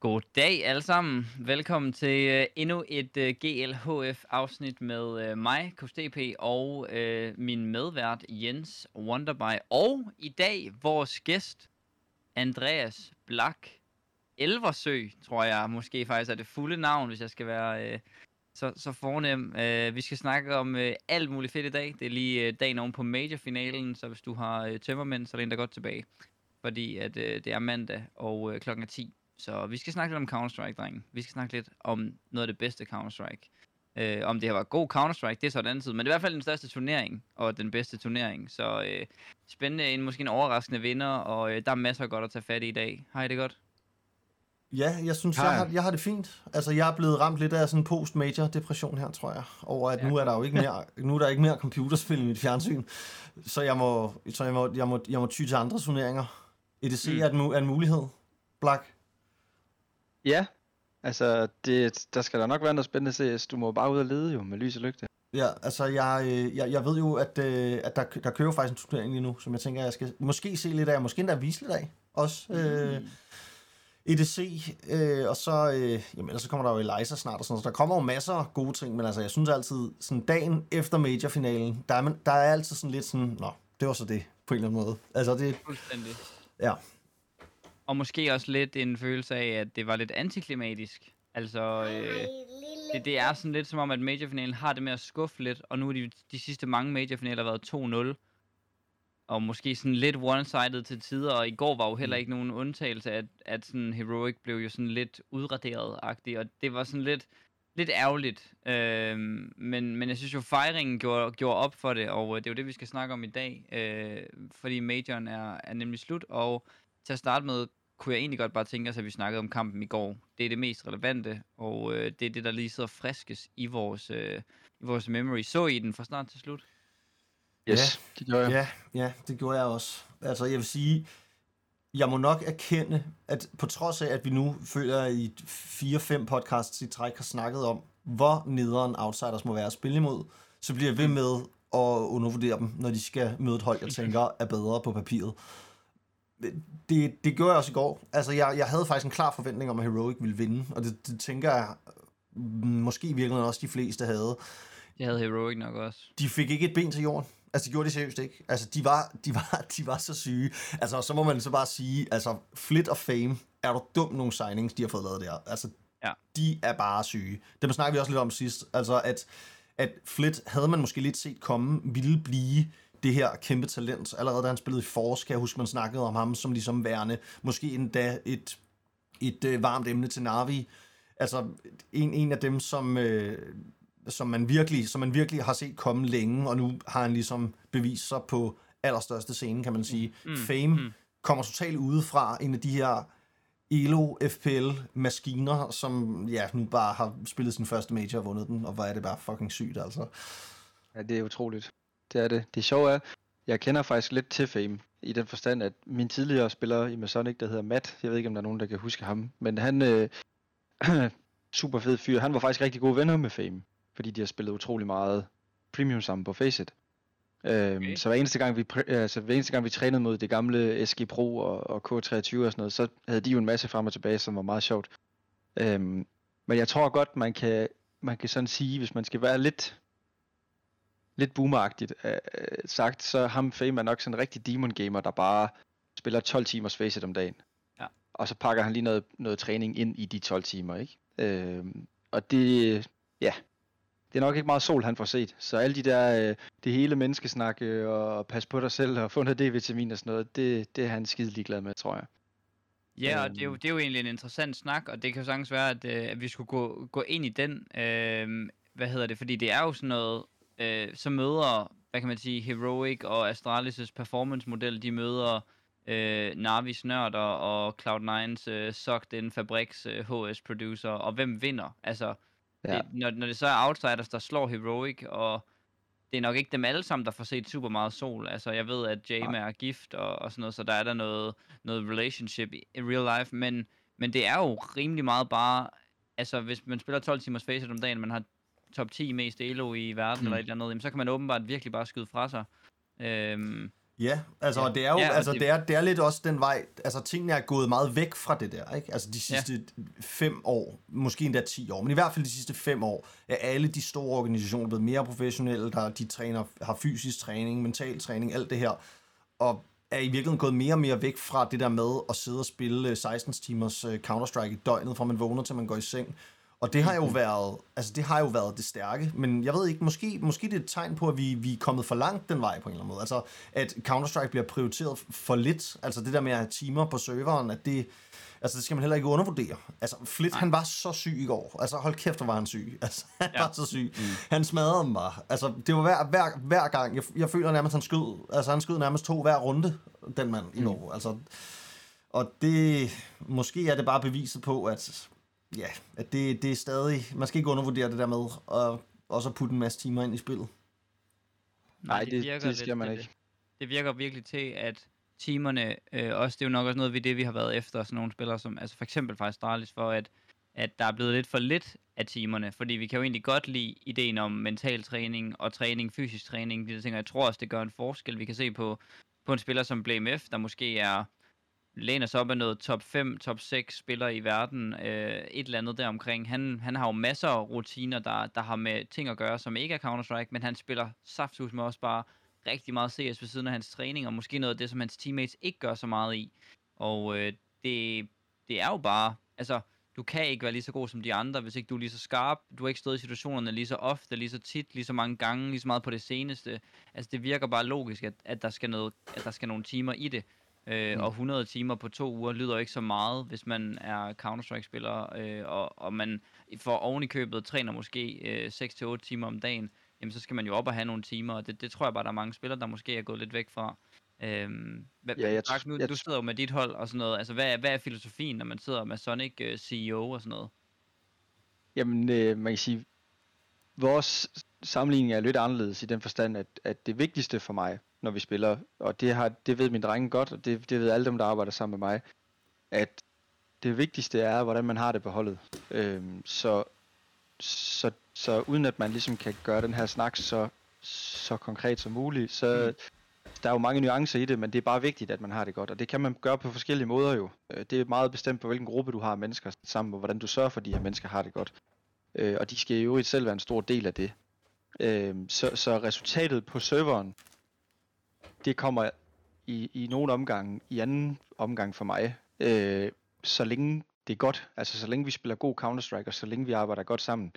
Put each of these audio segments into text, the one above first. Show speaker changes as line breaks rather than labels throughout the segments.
God dag alle sammen. Velkommen til uh, endnu et øh, uh, GLHF afsnit med uh, mig, KSTP, og uh, min medvært Jens Wonderby. Og i dag vores gæst, Andreas Blak Elversø, tror jeg måske faktisk er det fulde navn, hvis jeg skal være uh, så, så fornem. Uh, vi skal snakke om uh, alt muligt fedt i dag. Det er lige uh, dagen oven på majorfinalen, så hvis du har uh, tømmermænd, så er det der godt tilbage. Fordi at uh, det er mandag, og uh, klokken er 10. Så vi skal snakke lidt om Counter-Strike, drenge. Vi skal snakke lidt om noget af det bedste Counter-Strike. Øh, om det har været god Counter-Strike, det er så den anden side. Men det er i hvert fald den største turnering, og den bedste turnering. Så øh, spændende, en måske en overraskende vinder, og øh, der er masser af godt at tage fat i i dag. Har I det godt?
Ja, jeg synes,
Hej.
jeg har, jeg har det fint. Altså, jeg er blevet ramt lidt af sådan en post-major depression her, tror jeg. Over at
Ja,
nu er der jo ikke mere, nu er der ikke mere computerspil i mit fjernsyn. Så jeg må, så jeg må, jeg må, jeg må ty til andre turneringer. EDC
Mm.
er, en, er en mulighed. Black.
Ja, altså det, der skal der nok være noget spændende CS. Du må bare ud og lede jo med lys og lygte.
Ja, altså jeg, øh, jeg, jeg ved jo, at, øh, at der, der kører faktisk en turnering lige nu, som jeg tænker, jeg skal måske se lidt af, måske endda vise lidt af. Også øh, EDC, øh, og så, øh, jamen, ellers så kommer der jo Eliza snart og sådan noget, så der kommer jo masser af gode ting, men altså jeg synes altid, sådan dagen efter majorfinalen, der er, man, der er altid sådan lidt sådan, nå, det var så det, på en eller anden måde. Altså det,
Fuldstændig.
ja,
Og måske også lidt en følelse af, at det var lidt antiklimatisk. Altså, øh, det, det er sådan lidt som om, at majorfinalen har det med at skuffe lidt, og nu er de, de sidste mange majorfinaler været 2-0. Og måske sådan lidt one-sided til tider, og i går var jo heller ikke nogen undtagelse, at, at sådan Heroic blev jo sådan lidt udraderet-agtig, og det var sådan lidt, lidt ærgerligt. Øhm, men, men jeg synes jo, fejringen gjorde, gjorde op for det, og øh, det er jo det, vi skal snakke om i dag, øh, fordi majoren er, er nemlig slut, og til at starte med, kunne jeg egentlig godt bare tænke os, at vi snakkede om kampen i går. Det er det mest relevante, og øh, det er det, der lige sidder friskes i vores, øh, i vores memory. Så I den fra start til slut?
Yes, det gør jeg.
ja, ja, det gjorde jeg også. Altså jeg vil sige, jeg må nok erkende, at på trods af, at vi nu føler i 4-5 podcasts i træk har snakket om, hvor nederen outsiders må være at spille imod, så bliver jeg ved med at undervurdere dem, når de skal møde et hold, jeg tænker er bedre på papiret. Det, det gjorde jeg også i går. Altså, jeg, jeg havde faktisk en klar forventning om, at Heroic ville vinde, og det, det tænker jeg, mm, måske i virkeligheden også de fleste havde.
Det havde Heroic nok også.
De fik ikke et ben til jorden. Altså, det gjorde de seriøst ikke. Altså, de var, de var, de var så syge. Altså, så må man så bare sige, altså, Flit og Fame, er du dum nogle signings, de har fået lavet der. Altså,
Ja.
de er bare syge. Dem snakker vi også lidt om sidst. Altså, at, at Flit havde man måske lidt set komme, ville blive det her kæmpe talent. Allerede da han spillede i Force, kan jeg huske, man snakkede om ham som ligesom værende, måske endda et, et øh, varmt emne til Navi. Altså, en, en af dem, som, øh, som, man virkelig, som man virkelig har set komme længe, og nu har han ligesom bevist sig på allerstørste scene, kan man sige. Mm. Fame mm. kommer totalt udefra en af de her Elo FPL-maskiner, som ja, nu bare har spillet sin første major og vundet den, og hvor er det bare fucking sygt, altså.
Ja, det er utroligt. Det er det. Det sjove er, jeg kender faktisk lidt til Fame, i den forstand, at min tidligere spiller i Masonic, der hedder Matt, jeg ved ikke, om der er nogen, der kan huske ham, men han, øh, super fed fyr, han var faktisk rigtig gode venner med Fame, fordi de har spillet utrolig meget premium sammen på Faceit. Øhm,
Okay.
Så hver eneste, gang vi, altså, hver eneste gang vi trænede mod det gamle SG Pro og, og K23 og sådan noget, så havde de jo en masse frem og tilbage, som var meget sjovt. Øhm, men jeg tror godt, man kan, man kan sådan sige, hvis man skal være lidt, lidt boomeragtigt øh, øh, sagt, så ham Fame er nok sådan en rigtig demon gamer, der bare spiller 12 timers Faceit om dagen.
Ja.
Og så pakker han lige noget, noget træning ind i de 12 timer, ikke? Øhm, og det, ja, det er nok ikke meget sol, han får set. Så alle de der, øh, det hele menneskesnak øh, og pas på dig selv og få noget D-vitamin og sådan noget, det, det er han skide ligeglad med, tror jeg.
Ja, og det er, jo,
Øhm.
det er jo egentlig en interessant snak, og det kan jo sagtens være, at, øh, at vi skulle gå, gå ind i den. Øh, hvad hedder det? Fordi det er jo sådan noget, øh, så møder, hvad kan man sige, Heroic og Astralis' performance-model, de møder øh, Navis nørder og Cloud9's øh, Sucked In Fabriks øh, HS-producer, og hvem vinder? Altså,
Ja.
det, når, når det så er Outsiders, der slår Heroic, og det er nok ikke dem alle sammen, der får set super meget sol. Altså, jeg ved, at Jame er gift og, og sådan noget, så der er der noget, noget relationship i, i real life, men, men det er jo rimelig meget bare, altså, hvis man spiller 12 timers Faceit om dagen, man har top 10 mest elo i verden, mm. eller et eller andet, jamen, så kan man åbenbart virkelig bare skyde fra sig. Øhm,
Ja, altså
Ja.
det er jo,
Ja, og
altså
det-
det... er, det er lidt også den vej, altså tingene er gået meget væk fra det der, ikke? Altså de sidste ja. fem år, måske endda 10 år, men i hvert fald de sidste fem år, er alle de store organisationer blevet mere professionelle, der de træner, har fysisk træning, mental træning, alt det her, og er i virkeligheden gået mere og mere væk fra det der med at sidde og spille øh, 16 timers øh, Counter-Strike i døgnet, fra man vågner til man går i seng. Og det har jo været, altså det har jo været det stærke, men jeg ved ikke, måske, måske det er et tegn på, at vi, vi er kommet for langt den vej på en eller anden måde. Altså, at Counter-Strike bliver prioriteret for lidt. Altså det der med at have timer på serveren, at det, altså det skal man heller ikke undervurdere. Altså Flit, han var så syg i går. Altså hold kæft, hvor var han syg. Altså han
Ja.
var så syg. Mm. Han smadrede bare. Altså det var hver, hver, hver gang. Jeg, jeg føler nærmest, han skød. Altså han skød nærmest to hver runde, den mand i går. Altså, og det, måske er det bare beviset på, at ja, at det, det er stadig, man skal ikke undervurdere det der med, at også at putte en masse timer ind i spillet.
Nej, det, det skal man
det,
ikke.
det virker virkelig til, at timerne, øh, også, det er jo nok også noget ved det, vi har været efter, sådan nogle spillere som, altså for eksempel faktisk Stralis, for at, at der er blevet lidt for lidt af timerne, fordi vi kan jo egentlig godt lide ideen om mental træning og træning, fysisk træning, de der ting, og jeg tror også, det gør en forskel. Vi kan se på, på en spiller som BMF, der måske er læner sig op af noget top 5, top 6 spillere i verden, øh, et eller andet deromkring. Han, han har jo masser af rutiner, der, der har med ting at gøre, som ikke er Counter-Strike, men han spiller safthus med også bare rigtig meget CS ved siden af hans træning, og måske noget af det, som hans teammates ikke gør så meget i. Og øh, det, det er jo bare, altså, du kan ikke være lige så god som de andre, hvis ikke du er lige så skarp. Du har ikke stået i situationerne lige så ofte, lige så tit, lige så mange gange, lige så meget på det seneste. Altså, det virker bare logisk, at, at, der, skal noget, at der skal nogle timer i det. Øh,
Mm.
Og 100 timer på to uger lyder ikke så meget, hvis man er Counter-Strike-spiller, øh, og, og man får oven i købet træner måske øh, 6-8 timer om dagen, jamen så skal man jo op og have nogle timer, og det, det tror jeg bare, der er mange spillere, der måske er gået lidt væk fra. Øhm, hvad,
Ja, jeg
Mark, nu,
jeg
du sidder jo med dit hold og sådan noget, altså hvad, er- hvad er filosofien, når man sidder med Sonic øh, CEO og sådan noget?
Jamen, øh, man kan sige, vores sammenligning er lidt anderledes i den forstand, at, at det vigtigste for mig, når vi spiller, og det, har, det ved mine drenge godt, og det, det ved alle dem, der arbejder sammen med mig, at det vigtigste er, hvordan man har det på holdet. Øhm, så, så, så uden at man ligesom kan gøre den her snak så, så konkret som muligt, så
Mm.
der er jo mange nuancer i det, men det er bare vigtigt, at man har det godt, og det kan man gøre på forskellige måder jo. Øh, Det er meget bestemt på, hvilken gruppe du har af mennesker sammen, og hvordan du sørger for, at de her mennesker har det godt. Øh, og de skal i øvrigt selv være en stor del af det. Øh, så, så resultatet på serveren, det kommer i, i nogle omgange, i anden omgang for mig, øh, så længe det er godt, altså så længe vi spiller god Counter-Strike, og så længe vi arbejder godt sammen,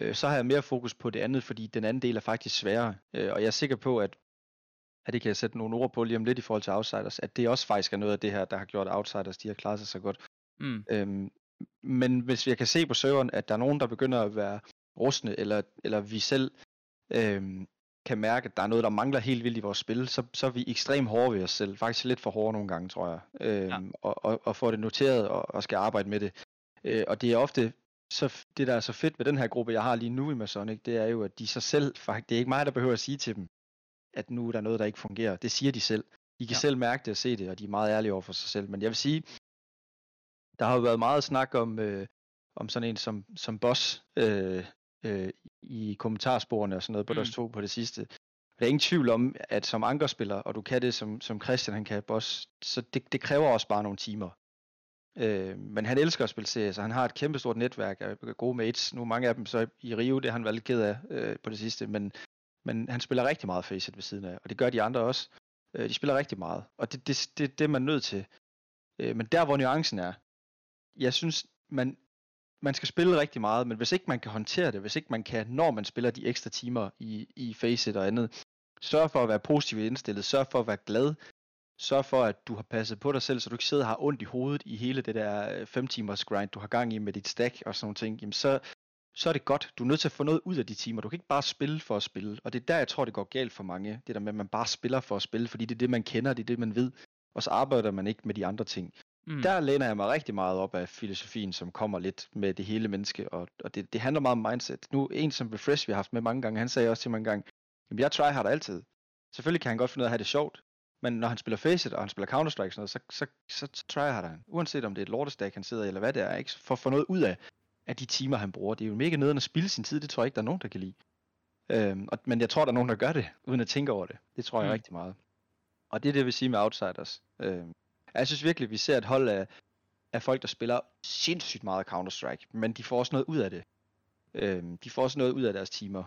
øh, så har jeg mere fokus på det andet, fordi den anden del er faktisk sværere. Øh, og jeg er sikker på, at, at det kan jeg sætte nogle ord på lige om lidt i forhold til Outsiders, at det også faktisk er noget af det her, der har gjort Outsiders, de har klaret sig så godt.
Mm.
Øhm, men hvis jeg kan se på serveren, at der er nogen, der begynder at være rustne, eller, eller vi selv øhm, kan mærke, at der er noget, der mangler helt vildt i vores spil, så, så er vi ekstremt hårde ved os selv. Faktisk lidt for hårde nogle gange, tror jeg. Øhm,
Ja.
og, og, og får det noteret og, og skal arbejde med det. Øh, og det er ofte, så det der er så fedt ved den her gruppe, jeg har lige nu i Masonic, det er jo, at de sig selv, faktisk, det er ikke mig, der behøver at sige til dem, at nu er der noget, der ikke fungerer. Det siger de selv. De kan
ja.
selv mærke det og se det, og de er meget ærlige over for sig selv. Men jeg vil sige, der har jo været meget snak om, øh, om sådan en som, som boss øh, øh, i kommentarsporene og sådan noget på
Mm.
mm. to på det sidste. Der er ingen tvivl om, at som ankerspiller, og du kan det som, som Christian han kan boss, så det, det kræver også bare nogle timer. Øh, men han elsker at spille CS, og han har et kæmpestort netværk af gode mates. Nu er mange af dem så i Rio, det har han været lidt ked af øh, på det sidste, men, men han spiller rigtig meget Faceit ved siden af, og det gør de andre også. Øh, de spiller rigtig meget, og det er det, det, det, er man nødt til. Øh, men der, hvor nuancen er, jeg synes, man, man skal spille rigtig meget, men hvis ikke man kan håndtere det, hvis ikke man kan, når man spiller de ekstra timer i, i Faceit og andet, sørg for at være positivt indstillet, sørg for at være glad, sørg for, at du har passet på dig selv, så du ikke sidder og har ondt i hovedet i hele det der øh, 5 timers grind, du har gang i med dit stack og sådan nogle ting, jamen så, så er det godt. Du er nødt til at få noget ud af de timer. Du kan ikke bare spille for at spille. Og det er der, jeg tror, det går galt for mange. Det der med, at man bare spiller for at spille, fordi det er det, man kender, det er det, man ved. Og så arbejder man ikke med de andre ting.
Mm.
Der læner jeg mig rigtig meget op af filosofien, som kommer lidt med det hele menneske, og, og det, det handler meget om mindset. Nu, en som Refresh, vi har haft med mange gange, han sagde også til mig en gang, jamen jeg tryharder altid. Selvfølgelig kan han godt finde ud af at have det sjovt, men når han spiller Faceit, og han spiller Counter-Strike og sådan noget, så, så, så, så tryharder han. Uanset om det er et lortestack, han sidder i, eller hvad det er, ikke? for at få noget ud af, af de timer, han bruger. Det er jo mega nederen at spille sin tid, det tror jeg ikke, der er nogen, der kan lide. Øhm, og, men jeg tror, der er nogen, der gør det, uden at tænke over det. Det tror jeg
Mm.
rigtig meget. Og det er det, jeg vil sige med Outsiders. Jeg synes virkelig, vi ser et hold af, af folk, der spiller sindssygt meget Counter-Strike, men de får også noget ud af det. Øh, de får også noget ud af deres timer.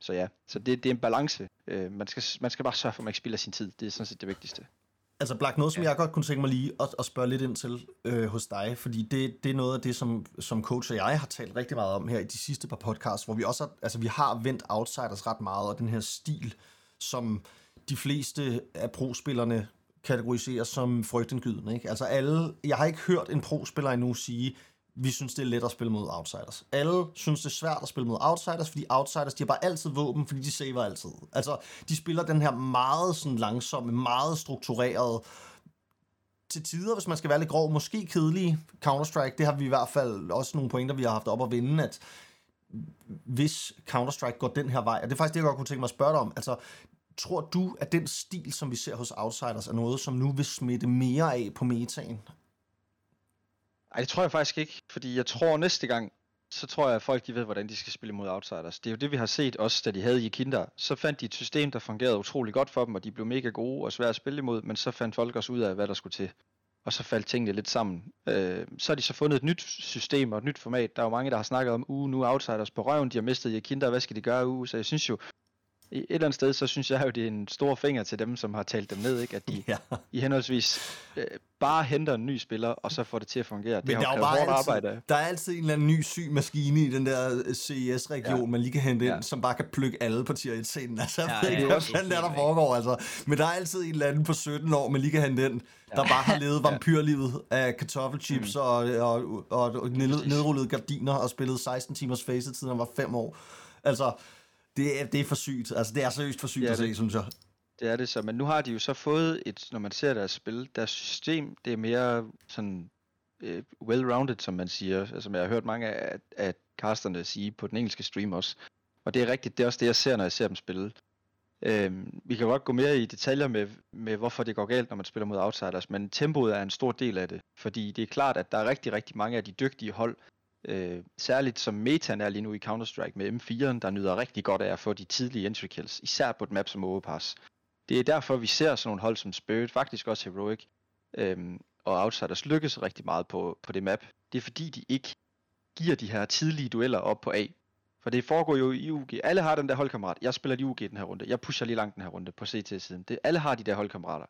Så ja, så det, det er en balance. Øh, man, skal, man skal bare sørge for, at man ikke spilder sin tid. Det er sådan set det vigtigste.
Altså Black, noget som ja. jeg godt kunne tænke mig lige at, at spørge lidt ind til øh, hos dig, fordi det, det er noget af det, som, som coach og jeg har talt rigtig meget om her i de sidste par podcasts, hvor vi også har, altså vi har vendt outsiders ret meget, og den her stil, som de fleste af pro-spillerne kategoriseres som frygtindgydende. Ikke? Altså alle, jeg har ikke hørt en pro-spiller endnu sige, vi synes, det er let at spille mod outsiders. Alle synes, det er svært at spille mod outsiders, fordi outsiders, de har bare altid våben, fordi de saver altid. Altså, de spiller den her meget sådan langsomme, meget struktureret, til tider, hvis man skal være lidt grov, måske kedelige Counter-Strike. Det har vi i hvert fald også nogle pointer, vi har haft op at vinde, at hvis Counter-Strike går den her vej, og det er faktisk det, jeg godt kunne tænke mig at spørge dig om, altså, tror du, at den stil, som vi ser hos Outsiders, er noget, som nu vil smitte mere af på metaen?
Nej, det tror jeg faktisk ikke, fordi jeg tror næste gang, så tror jeg, at folk de ved, hvordan de skal spille mod outsiders. Det er jo det, vi har set også, da de havde i Kinder. Så fandt de et system, der fungerede utrolig godt for dem, og de blev mega gode og svære at spille imod, men så fandt folk også ud af, hvad der skulle til. Og så faldt tingene lidt sammen. Øh, så har de så fundet et nyt system og et nyt format. Der er jo mange, der har snakket om, uge nu outsiders på røven, de har mistet i Kinder, hvad skal de gøre, uge? Så jeg synes jo, et eller andet sted, så synes jeg jo, det er en stor finger til dem, som har talt dem ned, ikke? at de ja. i henholdsvis øh, bare henter en ny spiller, og så får det til at fungere.
Men det har jo bare altid, arbejde. Der er altid en eller anden ny syg maskine i den der øh, CES-region, ja. man lige kan hente ind, ja. som bare kan plukke alle på tier 1 scenen. Altså, ja, ja, ikke, hvad fanden der, der foregår, altså. Men der er altid en eller anden på 17 år, man lige kan hente ind, der bare har levet vampyrlivet af kartoffelchips mm. og, og, og, og nedrullede gardiner og spillet 16 timers face tid, han var 5 år. Altså, det er, det er for sygt. Altså, det er seriøst for sygt ja, at se, synes jeg.
Det er det så, men nu har de jo så fået et, når man ser deres spil, deres system, det er mere sådan uh, well-rounded, som man siger, altså, som jeg har hørt mange af, af casterne sige på den engelske stream også. Og det er rigtigt, det er også det, jeg ser, når jeg ser dem spille. Øhm, vi kan godt gå mere i detaljer med, med, hvorfor det går galt, når man spiller mod outsiders, men tempoet er en stor del af det, fordi det er klart, at der er rigtig, rigtig mange af de dygtige hold, Øh, særligt som metaen er lige nu i Counter-Strike med M4'en, der nyder rigtig godt af at få de tidlige entry kills, især på et map som Overpass. Det er derfor, vi ser sådan nogle hold som Spirit, faktisk også Heroic, øhm, og Outsiders lykkes rigtig meget på, på det map. Det er fordi, de ikke giver de her tidlige dueller op på A. For det foregår jo i UG. Alle har den der holdkammerat. Jeg spiller i UG den her runde. Jeg pusher lige langt den her runde på CT-siden. Det, alle har de der holdkammerater.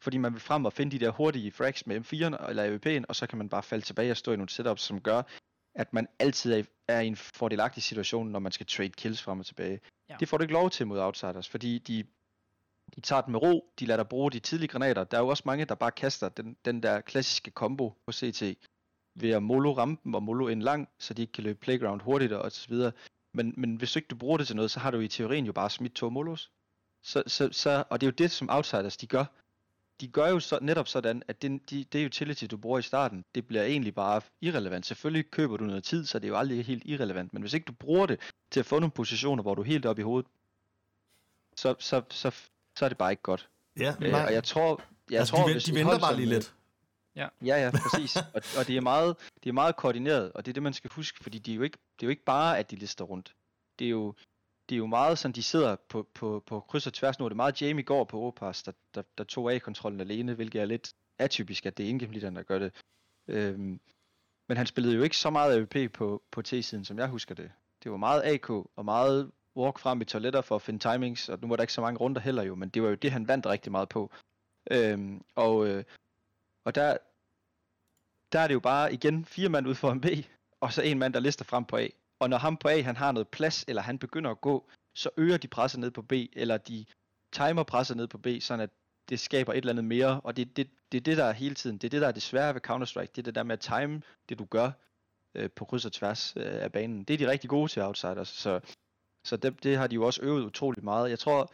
Fordi man vil frem og finde de der hurtige frags med M4'en eller AWP'en, og så kan man bare falde tilbage og stå i nogle setups, som gør, at man altid er, i en fordelagtig situation, når man skal trade kills frem og tilbage. Ja. Det får du ikke lov til mod outsiders, fordi de, de tager den med ro, de lader dig bruge de tidlige granater. Der er jo også mange, der bare kaster den, den der klassiske combo på CT, ved at molo rampen og molo en lang, så de ikke kan løbe playground hurtigt og så videre. Men, men hvis du ikke du bruger det til noget, så har du i teorien jo bare smidt to molos. Så, så, så, og det er jo det, som outsiders de gør de gør jo så, netop sådan, at det, de, det utility, du bruger i starten, det bliver egentlig bare irrelevant. Selvfølgelig køber du noget tid, så det er jo aldrig helt irrelevant, men hvis ikke du bruger det til at få nogle positioner, hvor du er helt oppe i hovedet, så, så, så, så er det bare ikke godt.
Ja, øh,
og jeg tror, jeg altså, tror,
de, hvis de venter bare lige lidt.
Ja, ja, ja præcis. og, og det, er meget, det er meget koordineret, og det er det, man skal huske, fordi det er jo ikke, det er jo ikke bare, at de lister rundt. Det er jo, det er jo meget sådan, de sidder på, på, på kryds og tværs nu. Det er meget Jamie går på Overpass, der, der, der tog A-kontrollen alene, hvilket er lidt atypisk, at det er Ingame der gør det. Øhm, men han spillede jo ikke så meget AWP på, på T-siden, som jeg husker det. Det var meget AK og meget walk frem i toiletter for at finde timings, og nu var der ikke så mange runder heller jo, men det var jo det, han vandt rigtig meget på. Øhm, og, øh, og der, der er det jo bare igen fire mand ud for en B, og så en mand, der lister frem på A. Og når ham på A, han har noget plads, eller han begynder at gå, så øger de presset ned på B, eller de timer presset ned på B, sådan at det skaber et eller andet mere, og det, det, det er det, der er hele tiden, det er det, der er det svære ved Counter-Strike, det er det der med at time det, du gør øh, på kryds og tværs øh, af banen. Det er de rigtig gode til outsiders, så, så det, det har de jo også øvet utroligt meget. Jeg tror,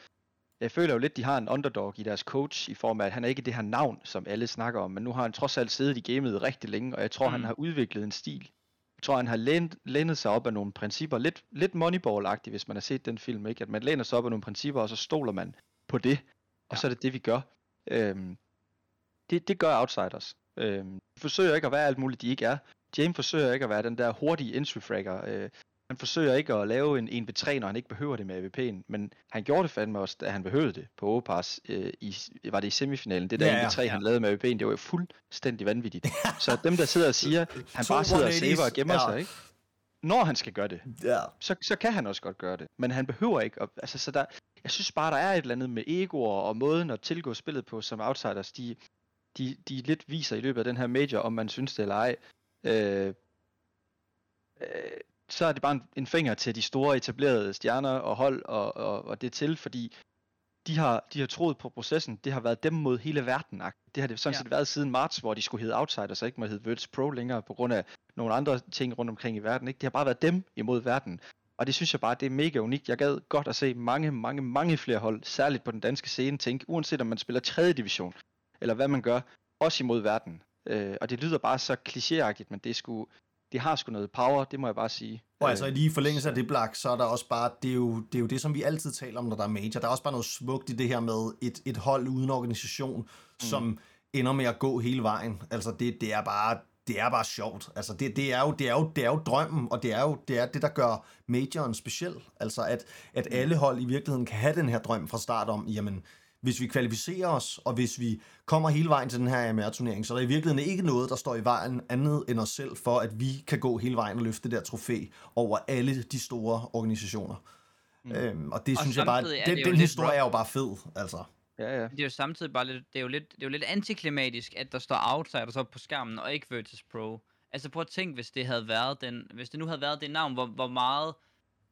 jeg føler jo lidt, de har en underdog i deres coach, i form af, at han er ikke det her navn, som alle snakker om, men nu har han trods alt siddet i gamet rigtig længe, og jeg tror, mm. han har udviklet en stil, jeg tror, han har lænet, lænet sig op af nogle principper. Lidt, lidt Moneyball-agtigt, hvis man har set den film, ikke? At man læner sig op af nogle principper, og så stoler man på det. Og ja. så er det det, vi gør. Øhm, det, det gør outsiders. Øhm, de forsøger ikke at være alt muligt, de ikke er. James forsøger ikke at være den der hurtige entry fragger. Øh, han forsøger ikke at lave en 1v3, når han ikke behøver det med AVP'en, men han gjorde det fandme også, da han behøvede det på Overpass, øh, i, var det i semifinalen, det der
Ja, ja,
1v3,
ja.
han lavede med AVP'en, det var jo fuldstændig vanvittigt. Så dem, der sidder og siger, han bare sidder og
180's,
saver og gemmer
ja.
sig, ikke? Når han skal gøre det,
Ja.
så, så kan han også godt gøre det. Men han behøver ikke. Og, altså, så der, jeg synes bare, der er et eller andet med egoer og måden at tilgå spillet på som outsiders. De, de, de lidt viser i løbet af den her major, om man synes det eller ej. Øh, øh, så er det bare en, en finger til de store etablerede stjerner og hold og, og, og det til, fordi de har, de har troet på processen. Det har været dem mod hele verden. Det har det sådan
Ja.
set været siden marts, hvor de skulle hedde outsiders og ikke må hedde Virtus Pro længere på grund af nogle andre ting rundt omkring i verden. Ikke? Det har bare været dem imod verden. Og det synes jeg bare, det er mega unikt. Jeg gad godt at se mange, mange, mange flere hold, særligt på den danske scene, tænke, uanset om man spiller 3. division, eller hvad man gør, også imod verden. Øh, og det lyder bare så klichéagtigt, men det, er sgu, det har sgu noget power, det må jeg bare sige.
Og altså lige i forlængelse af det, Black, så er der også bare, det er, jo, det er jo det, som vi altid taler om, når der er major. Der er også bare noget smukt i det her med et, et hold uden organisation, mm. som ender med at gå hele vejen. Altså det, det er bare, det er bare sjovt. Altså det, det, er jo, det, er jo, det er jo drømmen, og det er jo det, er det der gør majoren speciel. Altså at, at alle hold i virkeligheden kan have den her drøm fra start om, jamen, hvis vi kvalificerer os, og hvis vi kommer hele vejen til den her AMR-turnering, så er der i virkeligheden ikke noget, der står i vejen andet end os selv, for at vi kan gå hele vejen og løfte det der trofæ over alle de store organisationer. Mm. Øhm, og det
Og
synes jeg bare, den, den historie er jo bare fed, altså.
Ja, ja.
Det er jo samtidig bare lidt, det er jo lidt, det er jo lidt antiklimatisk, at der står outsiders op på skærmen, og ikke Virtus Pro. Altså prøv at tænke, hvis det havde været den, hvis det nu havde været det navn, hvor, hvor meget,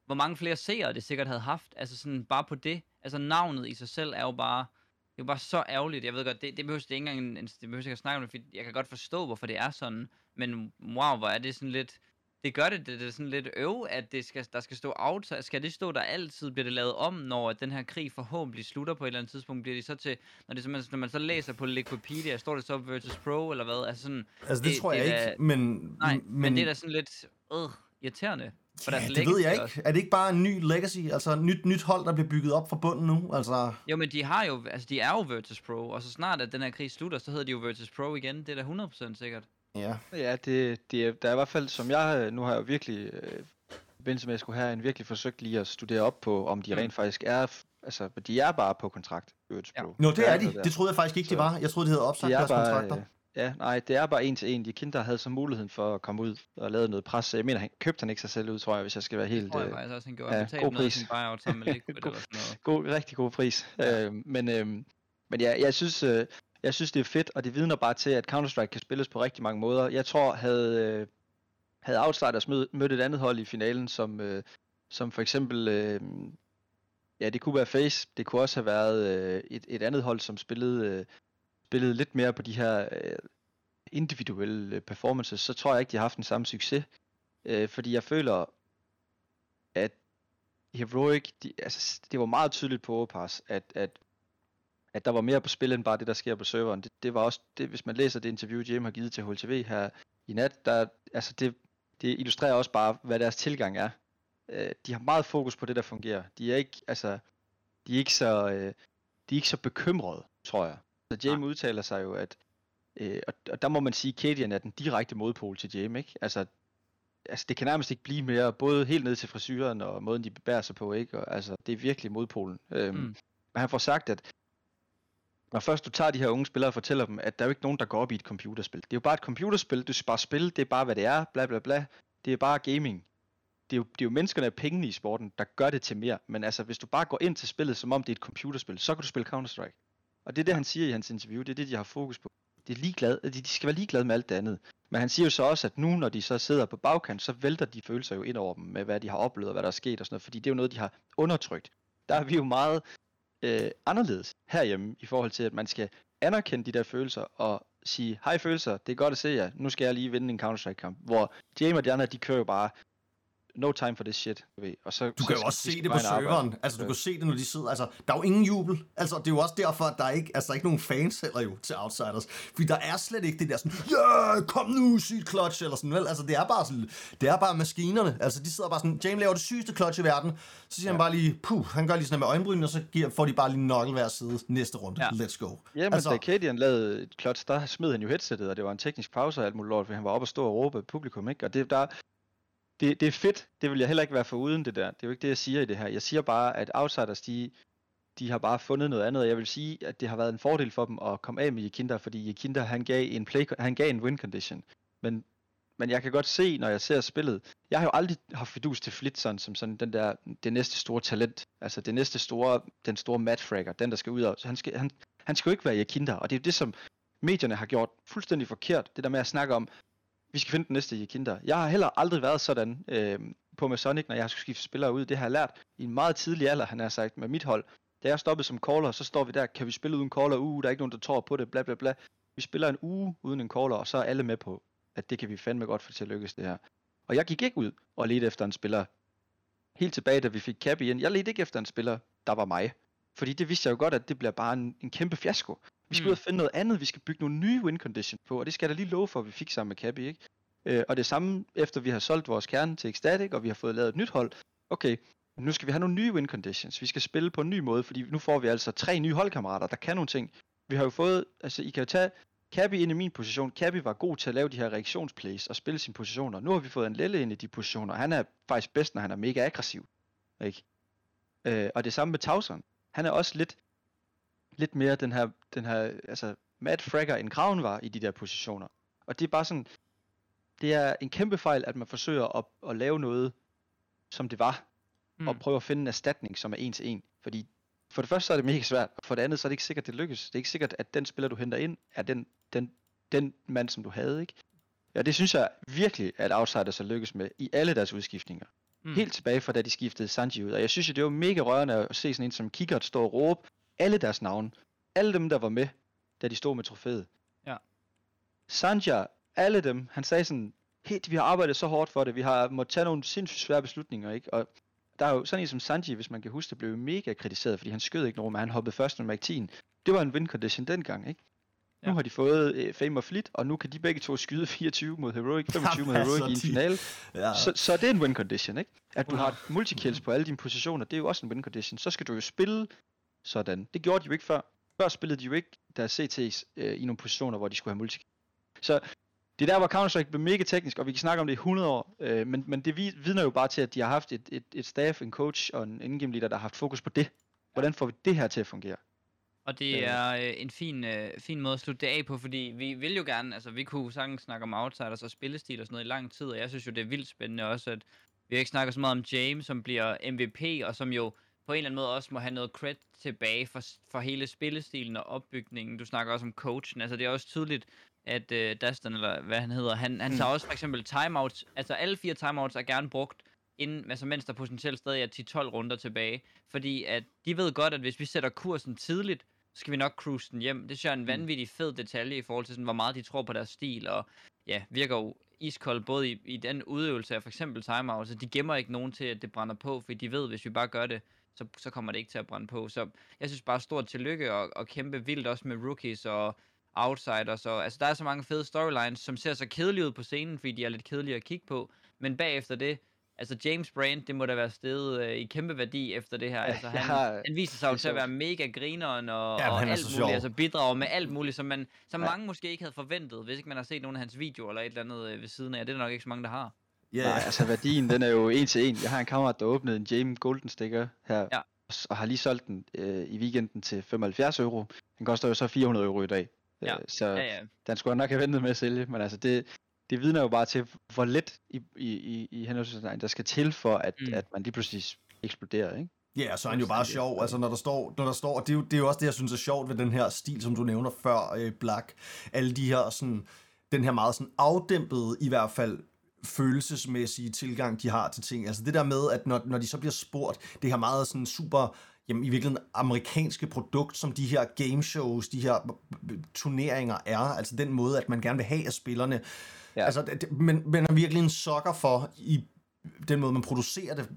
hvor mange flere seere det sikkert havde haft. Altså sådan bare på det. Altså navnet i sig selv er jo bare, det er jo bare så ærgerligt. Jeg ved godt, det, det behøver det ikke engang, en- det behøver ikke at snakke om det, fordi jeg kan godt forstå, hvorfor det er sådan. Men wow, hvor er det sådan lidt, det gør det, det, det er sådan lidt øv, at det skal, der skal stå outsider. Skal det stå der altid, bliver det lavet om, når den her krig forhåbentlig slutter på et eller andet tidspunkt? Bliver det så til, når, det, når man så læser på Wikipedia, står det så Virtus Pro, eller hvad? Altså sådan,
Altså det,
Det-
tror
det
jeg
er
ikke, men...
nej, men, men det er da sådan lidt, øh, irriterende. For
ja,
deres
det ved jeg ikke.
også.
Er det ikke bare en ny legacy? Altså et nyt, nyt hold, der bliver bygget op fra bunden nu? Altså,
Jo, men de har jo, altså de er jo Virtus Pro, og så snart at den her krig slutter, så hedder de jo Virtus Pro igen. Det er da 100% sikkert.
ja.
Ja, det, det er, der er i hvert fald, som jeg, nu har jeg jo virkelig, øh, forbindelse med, at jeg skulle have en virkelig forsøgt lige at studere op på, om de
Mm.
rent faktisk er, altså, de er bare på kontrakt, Virtus
Ja.
Pro.
Nå, det
Der
er de. Det troede jeg faktisk ikke, de
Så-
var. Jeg troede, de havde opsagt
de er
deres
bare,
kontrakter.
øh, ja, nej, det er bare en til en. De kinder havde så muligheden for at komme ud og lave noget pres. Jeg mener, han købte han ikke sig selv ud, tror jeg, hvis jeg skal være
Det
helt...
tror jeg
øh,
faktisk også, han gjorde.
ja,
Han
god
noget
pris.
sin buyout sammen med Liquid
God-
eller sådan noget.
god, rigtig god pris.
Ja.
Øh, men øh, men ja, jeg synes, øh, jeg synes, det er fedt, og det vidner bare til, at Counter-Strike kan spilles på rigtig mange måder. Jeg tror, havde, øh, havde Outsiders mød, mødt et andet hold i finalen, som, øh, som for eksempel, øh, ja, det kunne være Face, det kunne også have været øh, et, et andet hold, som spillede, øh, spillede lidt mere på de her øh, individuelle performances, så tror jeg ikke, de har haft den samme succes. Øh, fordi jeg føler, at Heroic, de, altså, det var meget tydeligt på Overpass, at, at, at der var mere på spil end bare det, der sker på serveren. Det, det var også, det, hvis man læser det interview, Jim har givet til HLTV her i nat, der, altså det, det illustrerer også bare, hvad deres tilgang er. Øh, de har meget fokus på det, der fungerer. De er ikke, altså, de er ikke så, øh, de er ikke så bekymrede, tror jeg. Så Jam udtaler sig jo, at, øh, og, og der må man sige, at Kadian er den direkte modpol til Jam, ikke? Altså, altså, det kan nærmest ikke blive mere, både helt ned til frisyren og måden, de bevæger sig på, ikke? Og, altså, det er virkelig modpolen. Øhm,
Mm.
Men han får sagt, at når først du tager de her unge spillere og fortæller dem, at der er jo ikke nogen, der går op i et computerspil. Det er jo bare et computerspil, du skal bare spille, det er bare, hvad det er, bla bla bla. Det er bare gaming. Det er, jo, det er jo menneskerne af pengene i sporten, der gør det til mere. Men altså, hvis du bare går ind til spillet, som om det er et computerspil, så kan du spille Counter-Strike. Og det er det, han siger i hans interview, det er det, de har fokus på. Det er ligeglad, de, de skal være ligeglade med alt det andet. Men han siger jo så også, at nu, når de så sidder på bagkant, så vælter de følelser jo ind over dem med, hvad de har oplevet og hvad der er sket og sådan noget, fordi det er jo noget, de har undertrykt. Der er vi jo meget øh, anderledes herhjemme i forhold til, at man skal anerkende de der følelser og sige, hej følelser, det er godt at se jer, nu skal jeg lige vinde en Counter-Strike-kamp. Hvor Jame og de andre, de kører jo bare, no time for this shit, ved. Og så,
Du
så
kan jo
skal-
også se det på
og arbejde.
serveren. Altså, du kan se det, når de sidder. Altså, der er jo ingen jubel. Altså, det er jo også derfor, at der er ikke, altså, der er ikke nogen fans heller jo til Outsiders. Fordi der er slet ikke det der sådan, ja, yeah, kom nu, sygt clutch, eller sådan, vel? Altså, det er bare sådan, det er bare maskinerne. Altså, de sidder bare sådan, James laver det sygeste clutch i verden. Så siger ja. han bare lige, puh, han gør lige sådan med øjenbrynene, og så giver, får de bare lige nøgle hver side næste runde.
Ja.
Let's go.
Ja, men altså, da Kadian lavede et clutch, der smed han jo headsettet, og det var en teknisk pause og alt muligt lort, for han var oppe og stå og råbe publikum, ikke? Og det, der, det, det er fedt. Det vil jeg heller ikke være for uden det der. Det er jo ikke det, jeg siger i det her. Jeg siger bare, at Outsiders, de, de har bare fundet noget andet. Jeg vil sige, at det har været en fordel for dem at komme af med Jekinda, fordi Jekinda, han gav en, play, han gav en win condition. Men, men jeg kan godt se, når jeg ser spillet, jeg har jo aldrig haft fidus til Flitzson som sådan den der, det næste store talent. Altså det næste store, den store matchfragger, den der skal ud og, han skal, han, han skal jo ikke være Jekinda, og det er jo det, som medierne har gjort fuldstændig forkert. Det der med at snakke om, vi skal finde den næste Jekinder. Jeg har heller aldrig været sådan øh, på Masonic, når jeg har skulle skifte spillere ud. Det har jeg lært i en meget tidlig alder, han har sagt, med mit hold. Da jeg stoppede som caller, så står vi der, kan vi spille uden caller? Uh, der er ikke nogen, der tror på det, bla bla bla. Vi spiller en uge uden en caller, og så er alle med på, at det kan vi fandme godt få til at lykkes det her. Og jeg gik ikke ud og ledte efter en spiller. Helt tilbage, da vi fik Cap igen, Jeg ledte ikke efter en spiller, der var mig. Fordi det vidste jeg jo godt, at det bliver bare en, en kæmpe fiasko. Vi skal mm. ud og finde noget andet, vi skal bygge nogle nye win conditions på, og det skal da lige love for, at vi fik sammen med Cappy, ikke? Øh, og det samme efter vi har solgt vores kerne til Ecstatic, og vi har fået lavet et nyt hold. Okay, nu skal vi have nogle nye win conditions. Vi skal spille på en ny måde, fordi nu får vi altså tre nye holdkammerater, der kan nogle ting. Vi har jo fået, altså I kan jo tage Cappy ind i min position. Cappy var god til at lave de her reaktionsplays og spille sine positioner. Nu har vi fået en Lille ind i de positioner. Han er faktisk bedst, når han er mega aggressiv. Ikke? Øh, og det samme med Tauson. Han er også lidt, lidt mere den her, den her altså, Matt Fragger end Kraven var i de der positioner. Og det er bare sådan, det er en kæmpe fejl, at man forsøger at, at lave noget, som det var, mm. og prøve at finde en erstatning, som er en til en. Fordi for det første så er det mega svært, og for det andet så er det ikke sikkert, det lykkes. Det er ikke sikkert, at den spiller, du henter ind, er den, den, den mand, som du havde, ikke? Ja, det synes jeg virkelig, at Outsiders har lykkes med i alle deres udskiftninger. Mm. Helt tilbage fra da de skiftede Sanji ud. Og jeg synes, at det var mega rørende at se sådan en som Kickert stå og råbe alle deres navne. Alle dem, der var med, da de stod med trofæet.
Ja.
Sanja, alle dem, han sagde sådan, helt, vi har arbejdet så hårdt for det, vi har måttet tage nogle sindssygt svære beslutninger, ikke? Og der er jo sådan en som Sanji, hvis man kan huske det, blev mega kritiseret, fordi han skød ikke nogen, men han hoppede først med Mac 10. Det var en win condition dengang, ikke? Ja. Nu har de fået uh, Fame og Flit, og nu kan de begge to skyde 24 mod Heroic, 25 mod Heroic i en finale. Ja. Så, så det er en win condition, ikke? At du har multikills på alle dine positioner, det er jo også en win condition. Så skal du jo spille sådan. Det gjorde de jo ikke før. Før spillede de jo ikke deres CT's øh, i nogle positioner, hvor de skulle have multikills. Så det er der, hvor Counter-Strike blev mega teknisk, og vi kan snakke om det i 100 år, øh, men, men det vidner jo bare til, at de har haft et, et, et staff, en coach og en in leader, der har haft fokus på det. Hvordan får vi det her til at fungere?
Og det øh. er øh, en fin, øh, fin måde at slutte det af på, fordi vi vil jo gerne, altså vi kunne sagtens snakke om outsiders og spillestil og sådan noget i lang tid, og jeg synes jo, det er vildt spændende også, at vi ikke snakker så meget om James, som bliver MVP, og som jo på en eller anden måde også må have noget credit tilbage for, for hele spillestilen og opbygningen. Du snakker også om coachen, altså det er også tydeligt, at øh, Daston, eller hvad han hedder, han, han mm. tager også for eksempel timeouts, altså alle fire timeouts er gerne brugt, inden, altså mens der potentielt stadig er 10-12 runder tilbage, fordi at de ved godt, at hvis vi sætter kursen tidligt, så skal vi nok cruise den hjem. Det synes jeg er en mm. vanvittig fed detalje i forhold til, sådan, hvor meget de tror på deres stil, og ja, virker jo iskold både i, i den udøvelse af for eksempel timeouts, så de gemmer ikke nogen til, at det brænder på, fordi de ved, hvis vi bare gør det, så, så kommer det ikke til at brænde på. Så jeg synes bare stort tillykke og, og kæmpe vildt også med rookies og outsiders. Og, altså, der er så mange fede storylines, som ser så kedelige ud på scenen, fordi de er lidt kedelige at kigge på. Men bagefter det, altså James Brand, det må da være stedet øh, i kæmpe værdi efter det her. Altså, han, ja, han viser sig jo til at være mega grineren og, ja, og alt muligt, sjov. altså bidrager med alt muligt, som, man, som ja. mange måske ikke havde forventet, hvis ikke man har set nogle af hans videoer eller et eller andet øh, ved siden af. Det er der nok ikke så mange, der har.
Ja, yeah. Nej, altså værdien, den er jo en til en. Jeg har en kammerat, der åbnede en James Golden sticker her, ja. og har lige solgt den øh, i weekenden til 75 euro. Den koster jo så 400 euro i dag. Ja. Øh, så ja, ja. den skulle jeg nok have ventet med at sælge, men altså det, det vidner jo bare til, hvor lidt i, i, i, i henholdsvis der skal til for, at, mm. at man lige pludselig eksploderer, ikke?
Ja, så er han jo bare sjov, altså når der står, når der står og det er, jo, det er jo også det, jeg synes er sjovt ved den her stil, som du nævner før, øh, Black, alle de her sådan, den her meget sådan afdæmpede, i hvert fald følelsesmæssige tilgang, de har til ting. Altså det der med, at når, når de så bliver spurgt, det her meget sådan super jamen, i virkeligheden amerikanske produkt, som de her gameshows, de her turneringer er. Altså den måde, at man gerne vil have af spillerne. Ja. Altså, det, men man er virkelig en sokker for i den måde, man producerer det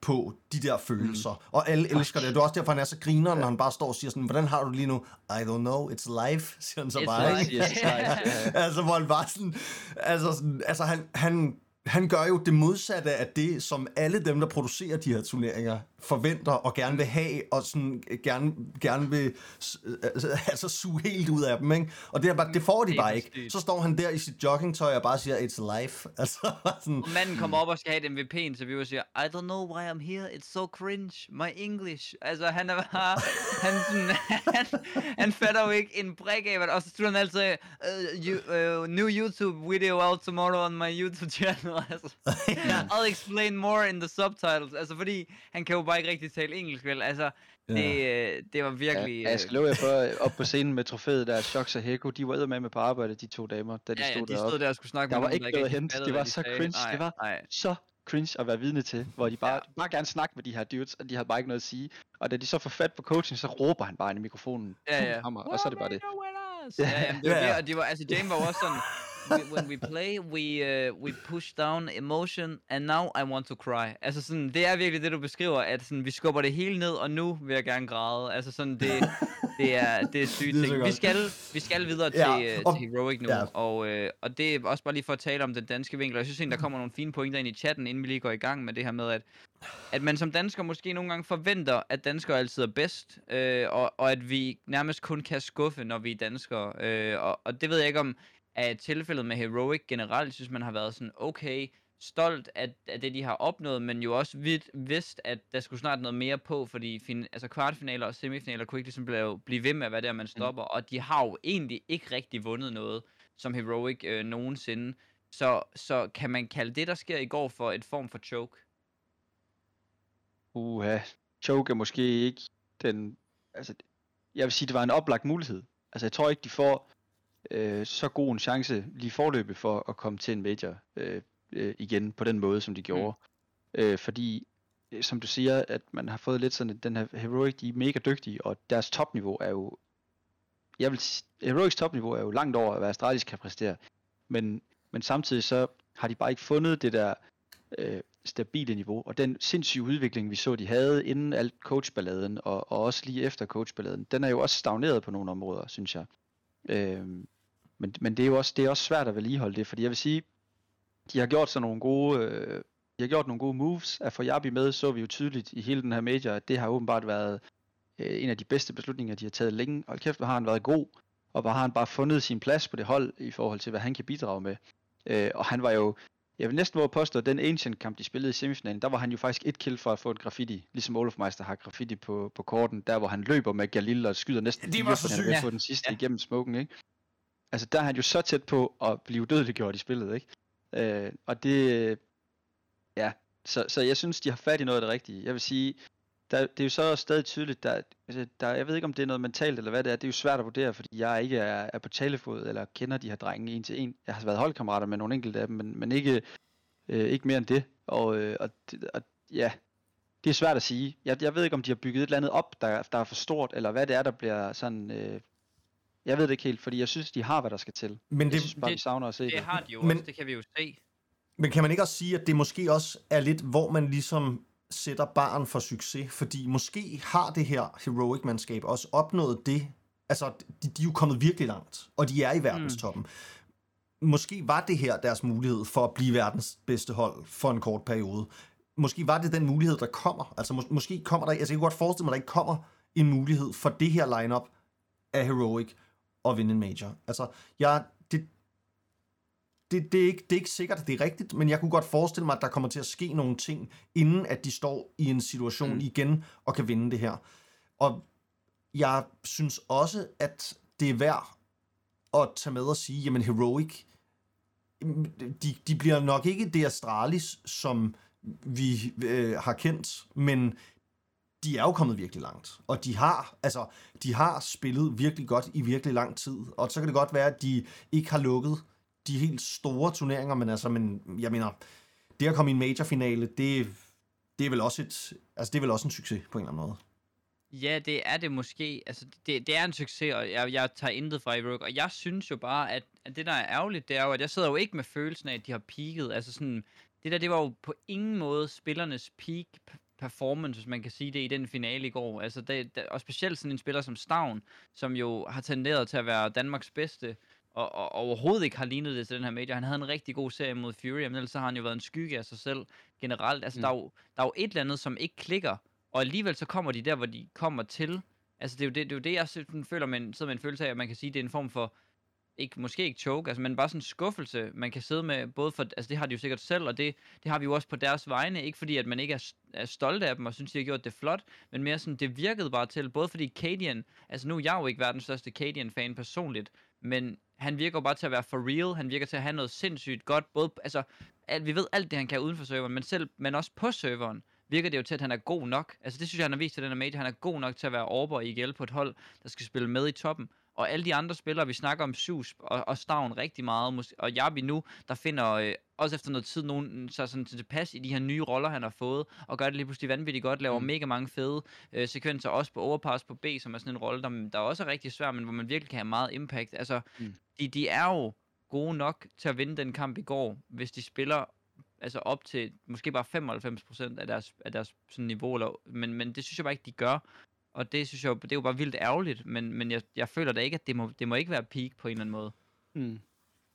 på, de der følelser. Mm. Og alle elsker det. Det er også derfor, han er så griner, når han bare står og siger sådan, hvordan har du det lige nu? I don't know, it's life, siger han så it's bare. Life. Yes, life. altså, hvor han bare sådan, altså, sådan, altså han, han, han gør jo det modsatte af det, som alle dem, der producerer de her turneringer, forventer og gerne vil have, og sådan øh, gerne, gerne vil s- altså, altså suge helt ud af dem, ikke? Og det, er bare, det får de bare ikke. Så står han der i sit joggingtøj og bare siger, it's life. Altså, sådan,
Og manden kommer op og skal have et MVP-interview og siger, I don't know why I'm here, it's so cringe, my English. Altså, han er bare, han, sådan, han, han fatter jo ikke en brik af, og så slutter han altid, uh, you, uh, new YouTube video out tomorrow on my YouTube channel. Altså, I'll explain more in the subtitles. Altså, fordi han kan jo bare ikke rigtig tale engelsk, vel? Altså, det, øh, det var virkelig...
Ja, jeg skal love jer for, øh, op på scenen med trofæet der, Shox og Heko, de var med med på arbejde, de to damer, da de
ja, ja,
stod
de
deroppe.
stod der og skulle snakke
Der
med
var
nogen,
ikke noget at hente. Det var
de
så
sagde.
cringe.
Nej,
Det var
nej.
så cringe at være vidne til, hvor de bare,
Ja.
bare gerne snakke med de her dudes, og de havde bare ikke noget at sige. Og da de så får fat på coaching, så råber han bare ind i mikrofonen.
Ja, ja.
Hammer, og så er det bare det.
Ja, ja, men det var
Ja, ja.
det, og det var, altså James var også sådan, "We- when we play, we, uh, we push down emotion, and now I want to cry. Altså sådan, det er virkelig det, du beskriver, at sådan, vi skubber det hele ned, og nu vil jeg gerne græde. Altså sådan, det, det er, det er sygt
Det er
ting. Vi skal, vi skal videre til,
Ja,
ja,
og-
til Heroic nu,
ja.
ja. og, øh, og det er også bare lige for at tale om den danske vinkel. og Jeg synes egentlig, der kommer nogle fine pointer ind i chatten, inden vi lige går i gang med det her med, at at man som dansker måske nogle gange forventer, at danskere altid er bedst, øh, og, og at vi nærmest kun kan skuffe, når vi er danskere. Øh, og, og det ved jeg ikke om er tilfældet med Heroic generelt. Jeg synes, man har været sådan okay stolt af, af det, de har opnået, men jo også vidt, vidst, at der skulle snart noget mere på, fordi fin, altså kvartfinaler og semifinaler kunne ikke ligesom blive, blive ved med at være der, man stopper, mm. og de har jo egentlig ikke rigtig vundet noget som Heroic øh, nogensinde. Så, så kan man kalde det, der sker i går, for et form for choke?
Uha, choke er måske ikke den... Altså, jeg vil sige, det var en oplagt mulighed. Altså, jeg tror ikke, de får øh, så god en chance lige forløbet for at komme til en major øh, øh, igen på den måde, som de gjorde. Mm. Øh, fordi, øh, som du siger, at man har fået lidt sådan, den her Heroic, de er mega dygtige, og deres topniveau er jo... Jeg vil Heroics topniveau er jo langt over, hvad Astralis kan præstere. Men, men samtidig så har de bare ikke fundet det der øh, stabile niveau, og den sindssyge udvikling, vi så, de havde inden alt coachballaden, og, og også lige efter coachballaden, den er jo også stagneret på nogle områder, synes jeg. Øh, men, men det er jo også, det er også svært at vedligeholde det, fordi jeg vil sige, de har gjort sådan nogle gode, øh, de har gjort nogle gode moves. At få Jabi med, så vi jo tydeligt i hele den her major, at det har åbenbart været øh, en af de bedste beslutninger, de har taget længe. Og kæft, hvor har han været god, og hvor har han bare fundet sin plads på det hold, i forhold til, hvad han kan bidrage med. Øh, og han var jo, jeg vil næsten våge påstå, at den Ancient kamp, de spillede i semifinalen, der var han jo faktisk et kill for at få et graffiti, ligesom Olaf Meister har graffiti på, på korten, der hvor han løber med Galil og skyder næsten
Det var så
fordi han
sygt.
Ja.
få den sidste
ja.
igennem smoken, ikke? Altså der er han jo så tæt på at blive dødeliggjort i spillet, ikke? Øh, og det, øh, ja, så, så jeg synes, de har fat i noget af det rigtige. Jeg vil sige, der, det er jo så stadig tydeligt, der, altså, der, jeg ved ikke, om det er noget mentalt eller hvad det er, det er jo svært at vurdere, fordi jeg ikke er, er på talefod eller kender de her drenge en til en. Jeg har været holdkammerater med nogle enkelte af dem, men, men ikke, øh, ikke mere end det. Og, øh, og, og ja, det er svært at sige. Jeg, jeg ved ikke, om de har bygget et eller andet op, der, der er for stort, eller hvad det er, der bliver sådan... Øh, jeg ved det ikke helt, fordi jeg synes, de har, hvad der skal til.
Men
Jeg
det,
synes bare,
det-
vi savner at se
Det
det.
har de jo
Men-
Men... også, det kan vi jo se.
Men kan man ikke også sige, at det måske også er lidt, hvor man ligesom sætter barn for succes? Fordi måske har det her Heroic-mandskab også opnået det. Altså, de, de er jo kommet virkelig langt, og de er i verdenstoppen. Mm. Måske var det her deres mulighed for at blive verdens bedste hold for en kort periode. Måske var det den mulighed, der kommer. Altså, mås- måske kommer der... Altså, jeg kan godt forestille mig, at der ikke kommer en mulighed for det her lineup af Heroic at vinde en major. Altså, jeg, det, det, det, er ikke, det er ikke sikkert, at det er rigtigt, men jeg kunne godt forestille mig, at der kommer til at ske nogle ting, inden at de står i en situation mm. Igen og kan vinde det her. Og jeg synes også, at det er værd at tage med og sige, jamen Heroic, de, de bliver nok ikke det Astralis, som vi øh, har kendt, men de er jo kommet virkelig langt. Og de har, altså, de har spillet virkelig godt i virkelig lang tid. Og så kan det godt være, at de ikke har lukket de helt store turneringer, men altså, men, jeg mener, det at komme i en majorfinale, det, det er vel også et, altså det er vel også en succes på en eller anden måde.
Ja, det er det måske. Altså, det, det er en succes, og jeg, jeg tager intet fra Rogue. Og jeg synes jo bare, at, at det, der er ærgerligt, det er jo, at jeg sidder jo ikke med følelsen af, at de har peaked. Altså sådan, det der, det var jo på ingen måde spillernes peak performance, hvis man kan sige det, i den finale i går. Altså, det, det, og specielt sådan en spiller som Stavn, som jo har tenderet til at være Danmarks bedste, og, og overhovedet ikke har lignet det til den her major. Han havde en rigtig god serie mod Fury, men ellers så har han jo været en skygge af sig selv generelt. Altså,
Mm.
der, er jo, der er jo et eller andet, som ikke klikker, Og alligevel så kommer de der, hvor de kommer til. Altså det er jo det, det, er jo det jeg føler, man sidder med en følelse af, at man kan sige, at det er en form for, ikke, måske ikke choke, altså, men bare sådan en skuffelse, man kan sidde med, både for, altså det har de jo sikkert selv, og det, det har vi jo også på deres vegne, ikke fordi at man ikke er, er stolt af dem, og synes, de har gjort det flot, men mere sådan, det virkede bare til, både fordi Cadian, altså nu er jeg jo ikke verdens største Cadian-fan personligt, men han virker bare til at være for real, han virker til at have noget sindssygt godt, både, altså, at vi ved alt det, han kan uden for serveren, men selv, men også på serveren, virker det jo til, at han er god nok. Altså det synes jeg, han har vist til den her major. Han er god nok til at være over i IGL på et hold, der skal spille med i toppen. Og alle de andre spillere, vi snakker om Sus og, og Stavn rigtig meget, og Jabi nu, der finder øh, også efter noget tid nogen så sådan til pas i de her nye roller, han har fået, og gør det lige pludselig vanvittigt godt, laver mm. mega mange fede øh, sekvenser, også på overpass på B, som er sådan en rolle, der, der også er rigtig svær, men hvor man virkelig kan have meget impact. Altså, mm. de, de er jo gode nok til at vinde den kamp i går, hvis de spiller altså op til måske bare 95% af deres, af deres sådan niveau, eller, men, men det synes jeg bare ikke, de gør. Og det synes jeg, det er jo bare vildt ærgerligt, men, men jeg, jeg føler da ikke, at det må, det må ikke være peak på en eller anden måde.
Mm.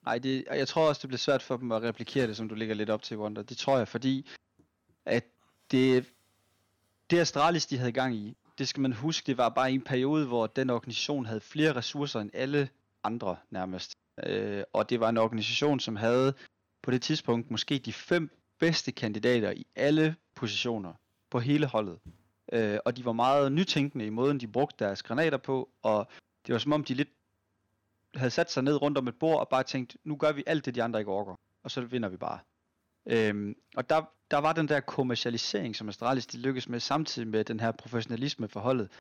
Nej, det, jeg tror også, det bliver svært for dem at replikere det, som du ligger lidt op til, Wonder. Det tror jeg, fordi at det, det Astralis, de havde gang i, det skal man huske, det var bare en periode, hvor den organisation havde flere ressourcer end alle andre nærmest. Øh, og det var en organisation, som havde på det tidspunkt måske de fem bedste kandidater i alle positioner på hele holdet. Øh, og de var meget nytænkende i måden, de brugte deres granater på, og det var som om, de lidt havde sat sig ned rundt om et bord og bare tænkt, nu gør vi alt det, de andre ikke orker, og så vinder vi bare. Øhm, og der, der var den der kommercialisering, som Astralis de lykkedes med, samtidig med den her professionalisme for holdet.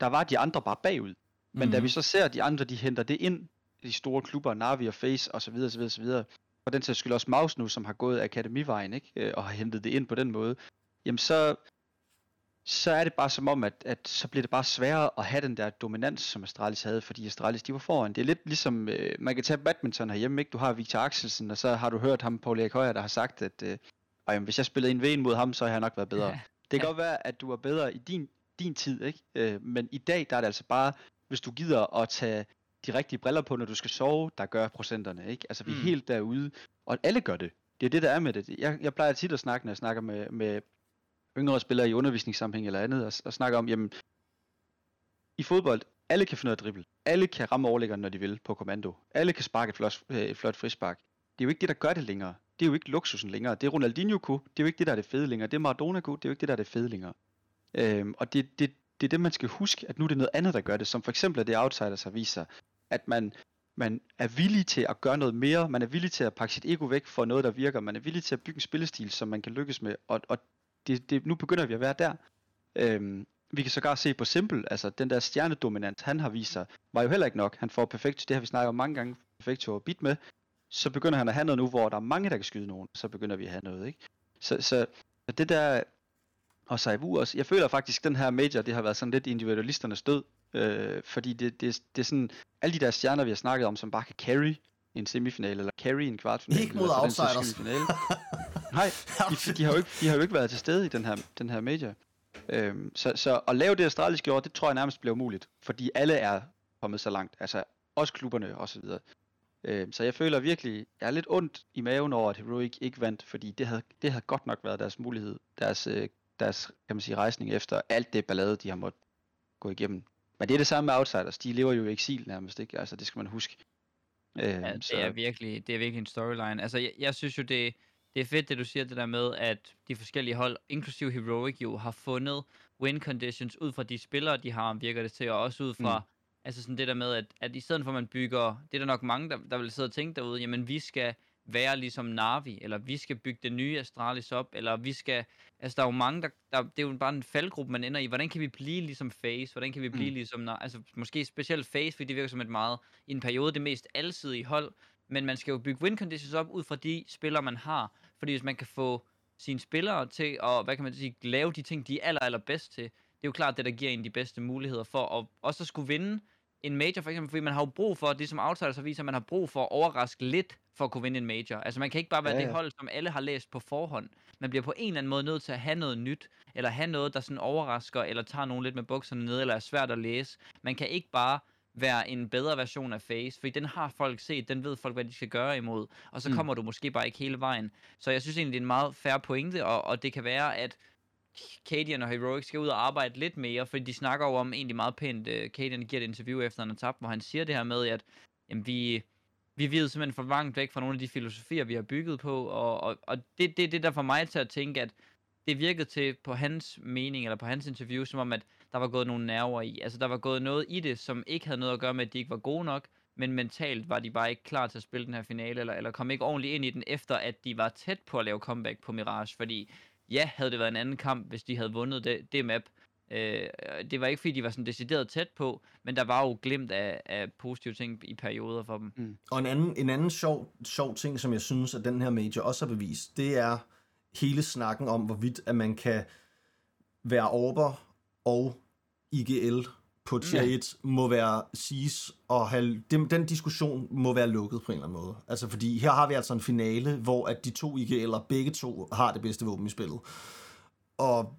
Der var de andre bare bagud. Men mm-hmm. da mhm. vi så ser, at de andre, de henter det ind, de store klubber, Navi og Face osv. osv., osv. og den sags skyld også Maus nu, som har gået akademivejen, ikke? Øh, og har hentet det ind på den måde, jamen så, så er det bare som om, at, at så bliver det bare sværere at have den der dominans, som Astralis havde, fordi Astralis de var foran. Det er lidt ligesom, øh, man kan tage badminton herhjemme, ikke? Du har Victor Axelsen, og så har du hørt ham, Paul Erik Højer, der har sagt, at øh, jamen, hvis jeg spillede en ven mod ham, så har jeg nok været bedre. Ja. Det kan godt være, at du var bedre i din, din tid, ikke? Øh, men i dag, der er det altså bare, hvis du gider at tage de rigtige briller på, når du skal sove, der gør procenterne, ikke? Altså, vi er mm. helt derude, og alle gør det. Det er det, der er med det. Jeg, jeg plejer tit at snakke, når jeg snakker med, med yngre spillere i undervisningssammenhæng eller andet, og, og snakker om, jamen, i fodbold, alle kan finde noget at dribbel. Alle kan ramme overlæggeren, når de vil, på kommando. Alle kan sparke et flot, et flot frispark. Det er jo ikke det, der gør det længere. Det er jo ikke luksusen længere. Det er Ronaldinho kunne. Det er jo ikke det, der er det fede længere. Det er Maradona kunne. Det er jo ikke det, der er det fede længere. Øhm, og det, det, det er det, man skal huske, at nu er det noget andet, der gør det. Som for eksempel at det Outsiders har vist sig, at man, man er villig til at gøre noget mere. Man er villig til at pakke sit ego væk for noget, der virker. Man er villig til at bygge en spillestil, som man kan lykkes med. Og, og det, det, nu begynder vi at være der. Øhm, vi kan sågar se på Simple, altså den der stjernedominant, han har vist sig, var jo heller ikke nok. Han får perfekt, det har vi snakket om mange gange, perfekt at bit med. Så begynder han at have noget nu, hvor der er mange, der kan skyde nogen. Så begynder vi at have noget, ikke? Så, så det der, og Saivu også, jeg føler faktisk, at den her major, det har været sådan lidt individualisternes død. Øh, fordi det, det, det er sådan, alle de der stjerner, vi har snakket om, som bare kan carry en semifinal, eller carry en kvartfinale.
Ikke mod outsiders.
Nej, de, de, har jo ikke, de har jo ikke været til stede i den her, den her major. Øhm, så, så at lave det australiske år, det tror jeg nærmest bliver umuligt, fordi alle er kommet så langt, altså også klubberne og så videre. Øhm, så jeg føler virkelig, jeg er lidt ondt i maven over, at Heroic ikke vandt, fordi det havde, det havde godt nok været deres mulighed, deres, øh, deres kan man sige, rejsning efter alt det ballade, de har måttet gå igennem. Men det er det samme med Outsiders, de lever jo i eksil nærmest, ikke? Altså det skal man huske.
Øhm, ja, det, så... er virkelig, det er virkelig en storyline. Altså jeg, jeg synes jo, det, det er fedt, det du siger det der med, at de forskellige hold, inklusive Heroic jo, har fundet win conditions ud fra de spillere, de har, virker det til, og også ud fra, mm. altså sådan det der med, at, at i stedet for at man bygger, det er der nok mange, der, der vil sidde og tænke derude, jamen vi skal være ligesom Navi, eller vi skal bygge det nye Astralis op, eller vi skal, altså der er jo mange, der, der det er jo bare en faldgruppe, man ender i, hvordan kan vi blive ligesom Face, hvordan kan vi blive mm. ligesom, altså måske specielt Face, fordi det virker som et meget, i en periode, det mest alsidige hold, men man skal jo bygge win conditions op ud fra de spillere, man har. Fordi hvis man kan få sine spillere til at, hvad kan man sige, lave de ting, de er aller, aller bedst til, det er jo klart det, der giver en de bedste muligheder for at også at skulle vinde en major, for eksempel, fordi man har jo brug for, det som outsiders har vist, at man har brug for at overraske lidt, for at kunne vinde en major. Altså man kan ikke bare være ja, ja. det hold, som alle har læst på forhånd. Man bliver på en eller anden måde nødt til at have noget nyt, eller have noget, der sådan overrasker, eller tager nogen lidt med bukserne ned, eller er svært at læse. Man kan ikke bare være en bedre version af Face, fordi den har folk set, den ved folk, hvad de skal gøre imod, og så mm. kommer du måske bare ikke hele vejen. Så jeg synes egentlig, det er en meget færre pointe, og, og det kan være, at Cadian og Heroic skal ud og arbejde lidt mere, fordi de snakker jo om egentlig meget pænt, uh, Cadian giver et interview efter han har tabt, hvor han siger det her med, at jamen, vi, vi ved simpelthen for langt væk fra nogle af de filosofier, vi har bygget på, og, og, og det, det, det der får mig til at tænke, at det virkede til på hans mening, eller på hans interview, som om, at der var gået nogle nerver i. Altså, der var gået noget i det, som ikke havde noget at gøre med, at de ikke var gode nok, men mentalt var de bare ikke klar til at spille den her finale, eller, eller kom ikke ordentligt ind i den, efter at de var tæt på at lave comeback på Mirage, fordi ja, havde det været en anden kamp, hvis de havde vundet det, det map. Øh, det var ikke fordi, de var sådan decideret tæt på, men der var jo glimt af, af positive ting i perioder for dem. Mm.
Og en anden, en anden sjov, sjov ting, som jeg synes, at den her major også har bevist, det er hele snakken om, hvorvidt at man kan være Orber og IGL på tier 1 må være siges og have, den, den diskussion må være lukket på en eller anden måde. Altså fordi her har vi altså en finale, hvor at de to IGL'er begge to har det bedste våben i spillet. Og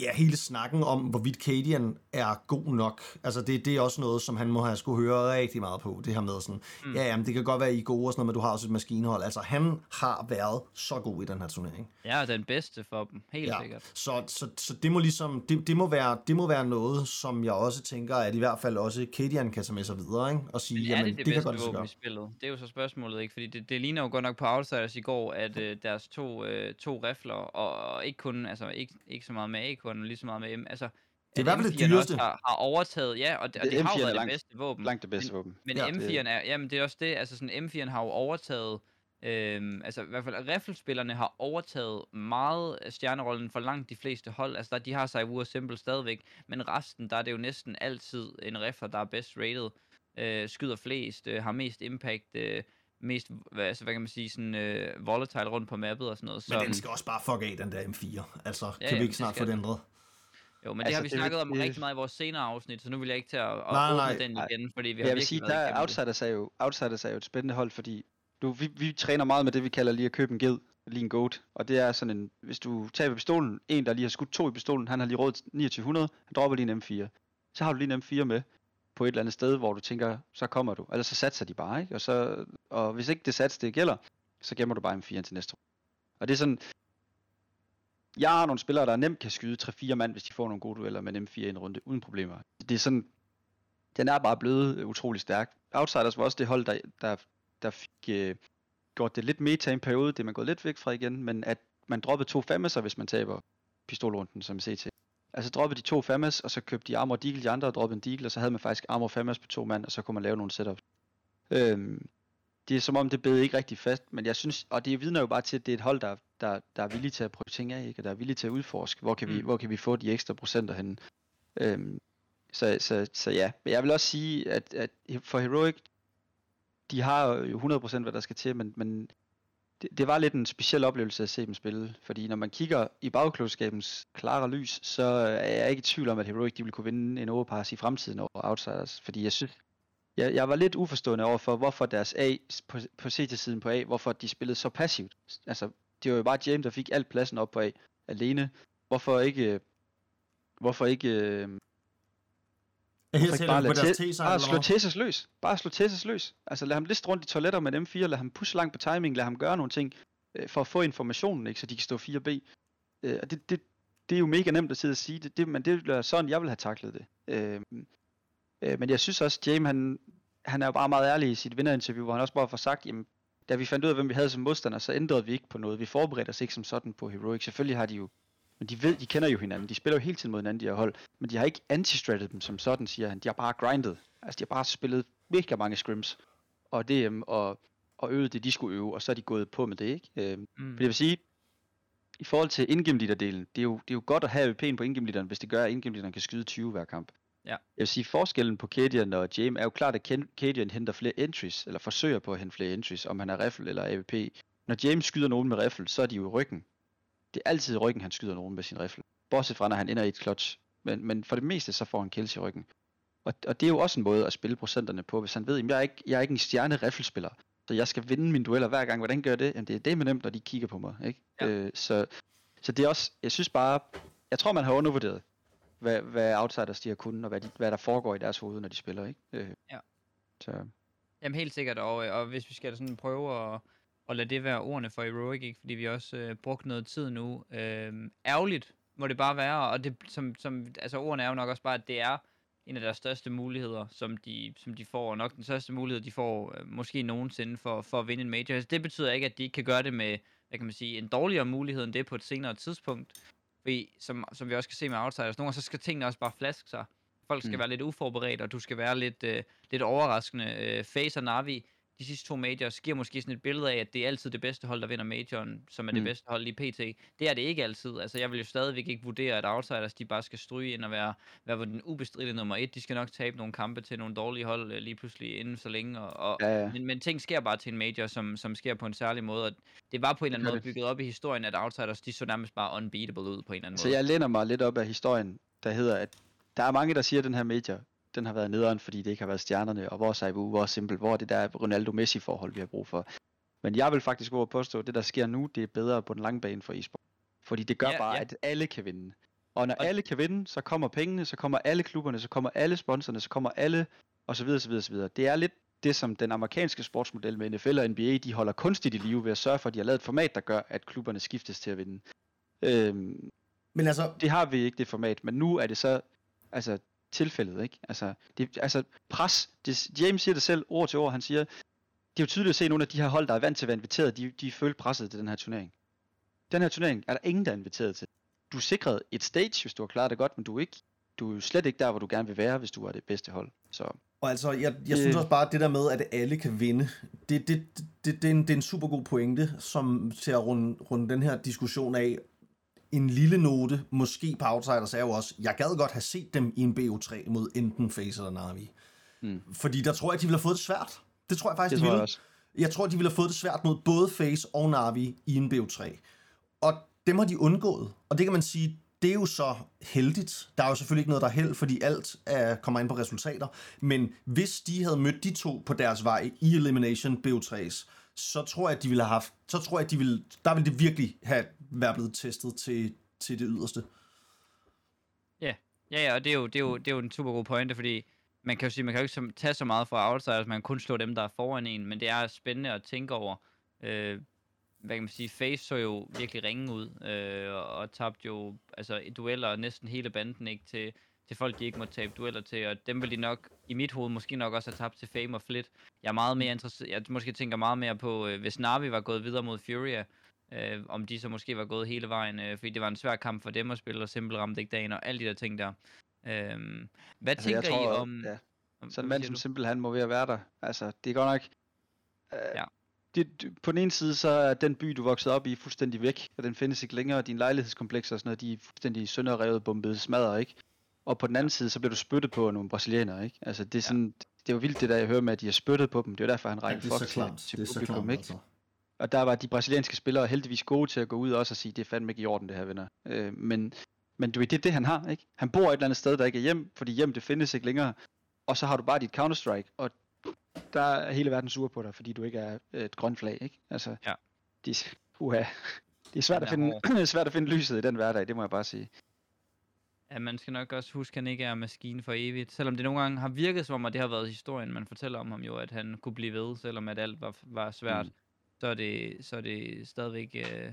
ja, hele snakken om, hvorvidt Cadian er god nok, altså det, det er også noget, som han må have skulle høre rigtig meget på, det her med sådan, mm. ja, jamen, det kan godt være, I er gode og sådan noget, men du har også et maskinehold. Altså, han har været så god i den her turnering.
Ja, den bedste for dem, helt ja. sikkert.
Så, så, så det må ligesom, det, det, må være, det må være noget, som jeg også tænker, at i hvert fald også Cadian kan tage med sig videre, ikke? Og sige,
men jamen, det, det, det kan godt våben i spillet? Det er jo så spørgsmålet, ikke? Fordi det, det ligner jo godt nok på Outsiders i går, at øh, deres to, øh, to rifler, og, og ikke kun, altså ikke, ikke så meget med AK, kun lige så meget med M. Altså,
det er i hvert fald det dyreste.
Har, har overtaget, ja, og, det, og det, det har jo været
langt,
det bedste våben.
Langt det bedste våben.
Men, men ja, M4'en er, jamen det er også det, altså sådan M4'en har jo overtaget, øhm, altså i hvert fald riffelspillerne har overtaget meget stjernerollen for langt de fleste hold. Altså der, de har sig og Simple stadigvæk, men resten, der er det jo næsten altid en riffer, der er best rated, øh, skyder flest, øh, har mest impact, øh, mest, hvad, altså, hvad kan man sige, sådan øh, volatile rundt på mappet og sådan noget.
Så, men den skal også bare fuck af, den der M4. Altså, ja, kan vi ikke snart få det ændret?
Jo, men altså, det har vi snakket det, om det, rigtig meget i vores senere afsnit, så nu vil jeg ikke til at, at nej, nej, den igen, fordi vi har jeg vil sige, der
Outsiders er, jo, Outsiders er jo et spændende hold, fordi du, vi, vi træner meget med det, vi kalder lige at købe en ged, lige en goat, og det er sådan en, hvis du tager pistolen, en der lige har skudt to i pistolen, han har lige råd 2900, han dropper lige en M4. Så har du lige en M4 med på et eller andet sted, hvor du tænker, så kommer du. Eller så satser de bare, ikke? Og, så, og hvis ikke det sats det gælder, så gemmer du bare en 4 til næste runde. Og det er sådan, jeg har nogle spillere, der nemt kan skyde 3-4 mand, hvis de får nogle gode dueller med M4 i en runde, uden problemer. Det er sådan, den er bare blevet utrolig stærk. Outsiders var også det hold, der, der, der fik øh, gjort det lidt meta i en periode, det er man gået lidt væk fra igen, men at man droppede to fammeser, hvis man taber pistolrunden, som CT. Altså droppede de to fammes, og så købte de armor og deagle, de andre droppede en deagle, og så havde man faktisk armor fammes på to mand, og så kunne man lave nogle setups. Øhm, det er som om, det bed ikke rigtig fast, men jeg synes, og det vidner jo bare til, at det er et hold, der, der, der er villige til at prøve ting af, ikke? og der er villige til at udforske, hvor kan, mm. vi, hvor kan vi få de ekstra procenter henne. Øhm, så, så, så ja, men jeg vil også sige, at, at for Heroic, de har jo 100% hvad der skal til, men, men det, det var lidt en speciel oplevelse at se dem spille, fordi når man kigger i bagklodskabens klare lys, så er jeg ikke i tvivl om, at Heroic de vil kunne vinde en overpass i fremtiden over Outsiders, fordi jeg synes, jeg, jeg var lidt uforstående over for, hvorfor deres A på, på CT-siden på A, hvorfor de spillede så passivt. Altså, det var jo bare James, der fik alt pladsen op på A alene. Hvorfor ikke... Øh, hvorfor ikke... Øh,
hvorfor ikke bare, lade te,
bare slå Tessas løs. Bare slå Tessas løs. Altså lad ham liste rundt i toiletter med M4, lad ham pushe langt på timing, lad ham gøre nogle ting, øh, for at få informationen, ikke, så de kan stå 4B. Øh, og det, det, det er jo mega nemt at sidde og sige det, det men det er sådan, jeg vil have taklet det. Øh, Øh, men jeg synes også, James han, han er jo bare meget ærlig i sit vinderinterview, hvor han også bare får sagt, jamen, da vi fandt ud af, hvem vi havde som modstander, så ændrede vi ikke på noget. Vi forberedte os ikke som sådan på Heroic. Selvfølgelig har de jo, men de ved, de kender jo hinanden. De spiller jo hele tiden mod hinanden, de her hold. Men de har ikke anti dem som sådan, siger han. De har bare grindet. Altså, de har bare spillet virkelig mange scrims. Og det, um, og, og øvet det, de skulle øve, og så er de gået på med det, ikke? Øhm, mm. For jeg vil sige, i forhold til indgame delen det er jo, det er jo godt at have AWP'en på indgame hvis det gør, at indgame kan skyde 20 hver kamp.
Ja.
Jeg vil sige, forskellen på Cadian og James er jo klart, at Cadian henter flere entries, eller forsøger på at hente flere entries, om han er riffle eller AVP. Når James skyder nogen med riffle, så er de jo i ryggen. Det er altid ryggen, han skyder nogen med sin riffle. Bortset fra, når han ender i et clutch. Men, men for det meste, så får han kills i ryggen. Og, og det er jo også en måde at spille procenterne på, hvis han ved, at jeg er ikke, jeg er ikke en stjerne riflespiller, så jeg skal vinde mine dueller hver gang. Hvordan gør jeg det? Jamen, det er det med nemt, når de kigger på mig. Ikke? Ja. Øh, så, så det er også, jeg synes bare, jeg tror, man har undervurderet hvad, hvad outsiders de har kunnet, og hvad, de, hvad der foregår i deres hoved, når de spiller, ikke? Øh,
ja. Så. Jamen helt sikkert, og, og hvis vi skal sådan prøve at, at lade det være ordene for Heroic, ikke? fordi vi også øh, brugt noget tid nu. Øh, ærgerligt, må det bare være, og det, som, som, altså ordene er jo nok også bare, at det er en af deres største muligheder, som de, som de får, og nok den største mulighed, de får øh, måske nogensinde for, for at vinde en major. Altså, det betyder ikke, at de ikke kan gøre det med, hvad kan man sige, en dårligere mulighed end det på et senere tidspunkt. Fordi, som, som vi også kan se med Outsiders, nogle gange så skal tingene også bare flaske sig. Folk skal mm. være lidt uforberedt, og du skal være lidt, øh, lidt overraskende. Øh, Face og Navi, de sidste to majors, giver måske sådan et billede af, at det er altid det bedste hold, der vinder majoren, som er mm. det bedste hold i PT. Det er det ikke altid. Altså, jeg vil jo stadigvæk ikke vurdere, at Outsiders, de bare skal stryge ind og være, være den ubestridte nummer et. De skal nok tabe nogle kampe til nogle dårlige hold øh, lige pludselig inden så længe. Og, og, ja, ja. Men, men ting sker bare til en major, som, som sker på en særlig måde. Og det var på en eller anden måde bygget op i historien, at Outsiders, de så nærmest bare unbeatable ud på en eller anden
så
måde.
Så jeg lænder mig lidt op af historien, der hedder, at der er mange, der siger, at den her major, den har været nederen, fordi det ikke har været stjernerne, og hvor Saibu, hvor simpel, hvor det der Ronaldo-Messi-forhold, vi har brug for. Men jeg vil faktisk over påstå, at det der sker nu, det er bedre på den lange bane for e-sport. Fordi det gør ja, bare, ja. at alle kan vinde. Og når og... alle kan vinde, så kommer pengene, så kommer alle klubberne, så kommer alle sponsorerne, så kommer alle, og så videre, så videre, så videre. Det er lidt det, som den amerikanske sportsmodel med NFL og NBA, de holder kunstigt i live ved at sørge for, at de har lavet et format, der gør, at klubberne skiftes til at vinde. Øhm, men altså... Det har vi ikke, det format, men nu er det så, altså, tilfældet, ikke? Altså, det, altså pres, det, James siger det selv ord til ord, han siger, det er jo tydeligt at se, at nogle af de her hold, der er vant til at være inviteret, de, de føler presset til den her turnering. Den her turnering er der ingen, der er inviteret til. Du sikret et stage, hvis du har klaret det godt, men du er, ikke, du er slet ikke der, hvor du gerne vil være, hvis du er det bedste hold. Så.
Og altså, jeg, jeg synes også bare, at det der med, at alle kan vinde, det, det, det, det, er, en, det er en super god pointe, som til at runde, runde den her diskussion af, en lille note, måske på Outsiders, er jo også, jeg gad godt have set dem i en BO3 mod enten Face eller Navi. Mm. Fordi der tror jeg, de ville have fået det svært. Det tror jeg faktisk, det de ville. Jeg, også. jeg tror, de ville have fået det svært mod både Face og Navi i en BO3. Og dem har de undgået. Og det kan man sige, det er jo så heldigt. Der er jo selvfølgelig ikke noget, der er held, fordi alt er, kommer ind på resultater. Men hvis de havde mødt de to på deres vej i Elimination BO3's, så tror jeg, at de ville have haft, så tror jeg, at de ville, der ville det virkelig have været blevet testet til, til det yderste.
Ja, ja, ja og det er, jo, det, er jo, det er jo en super god pointe, fordi man kan jo sige, man kan jo ikke tage så meget fra outsiders, man kan kun slå dem, der er foran en, men det er spændende at tænke over. Øh, hvad kan man sige, Face så jo virkelig ringe ud, øh, og tabte jo altså, dueller næsten hele banden ikke til, til folk, de ikke må tabe dueller til, og dem vil de nok, i mit hoved, måske nok også have tabt til Fame og Flit. Jeg er meget mere interesseret, jeg måske tænker meget mere på, øh, hvis Navi var gået videre mod Furia, øh, om de så måske var gået hele vejen, øh, fordi det var en svær kamp for dem at spille, og simpelthen ramte ikke dagen, og alle de der ting der. Øh, hvad altså, tænker tror, I om...
Ja. Så en mand som simpelthen han må ved at være der. Altså, det er godt nok... Øh, ja. Det, på den ene side, så er den by, du voksede op i, fuldstændig væk, og den findes ikke længere, og din lejlighedskompleks og sådan noget, de er fuldstændig sønderrevet, bombet, smadret, ikke? Og på den anden side, så bliver du spyttet på nogle brasilianere, ikke? Altså, det er sådan, ja. det jo vildt det der, jeg hører med, at de har spyttet på dem. Det er derfor, han rækker ja, fuck til, til det publikum, klart, ikke? Altså. Og der var de brasilianske spillere heldigvis gode til at gå ud også og sige, det er fandme ikke i orden, det her, venner. Øh, men, men du ved, det er det, han har, ikke? Han bor et eller andet sted, der ikke er hjem, fordi hjem, det findes ikke længere. Og så har du bare dit Counter-Strike, og der er hele verden sur på dig, fordi du ikke er et grønt flag, ikke? Altså, ja. de, uha, det er svært, at finde, svært at finde lyset i den hverdag, det må jeg bare sige.
Ja, man skal nok også huske, at han ikke er maskine for evigt. Selvom det nogle gange har virket som om, at det har været historien, man fortæller om ham jo, at han kunne blive ved, selvom at alt var, var svært. Mm. Så, er det, så er det stadigvæk øh,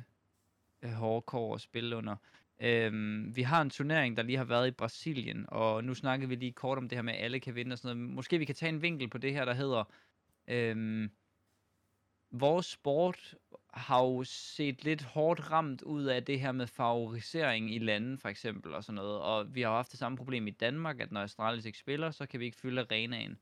øh hårdkår at spille under. Øhm, vi har en turnering, der lige har været i Brasilien, og nu snakkede vi lige kort om det her med, at alle kan vinde og sådan noget. Måske vi kan tage en vinkel på det her, der hedder... Øhm, vores sport har jo set lidt hårdt ramt ud af det her med favorisering i lande, for eksempel, og sådan noget. Og vi har haft det samme problem i Danmark, at når Astralis ikke spiller, så kan vi ikke fylde arenaen.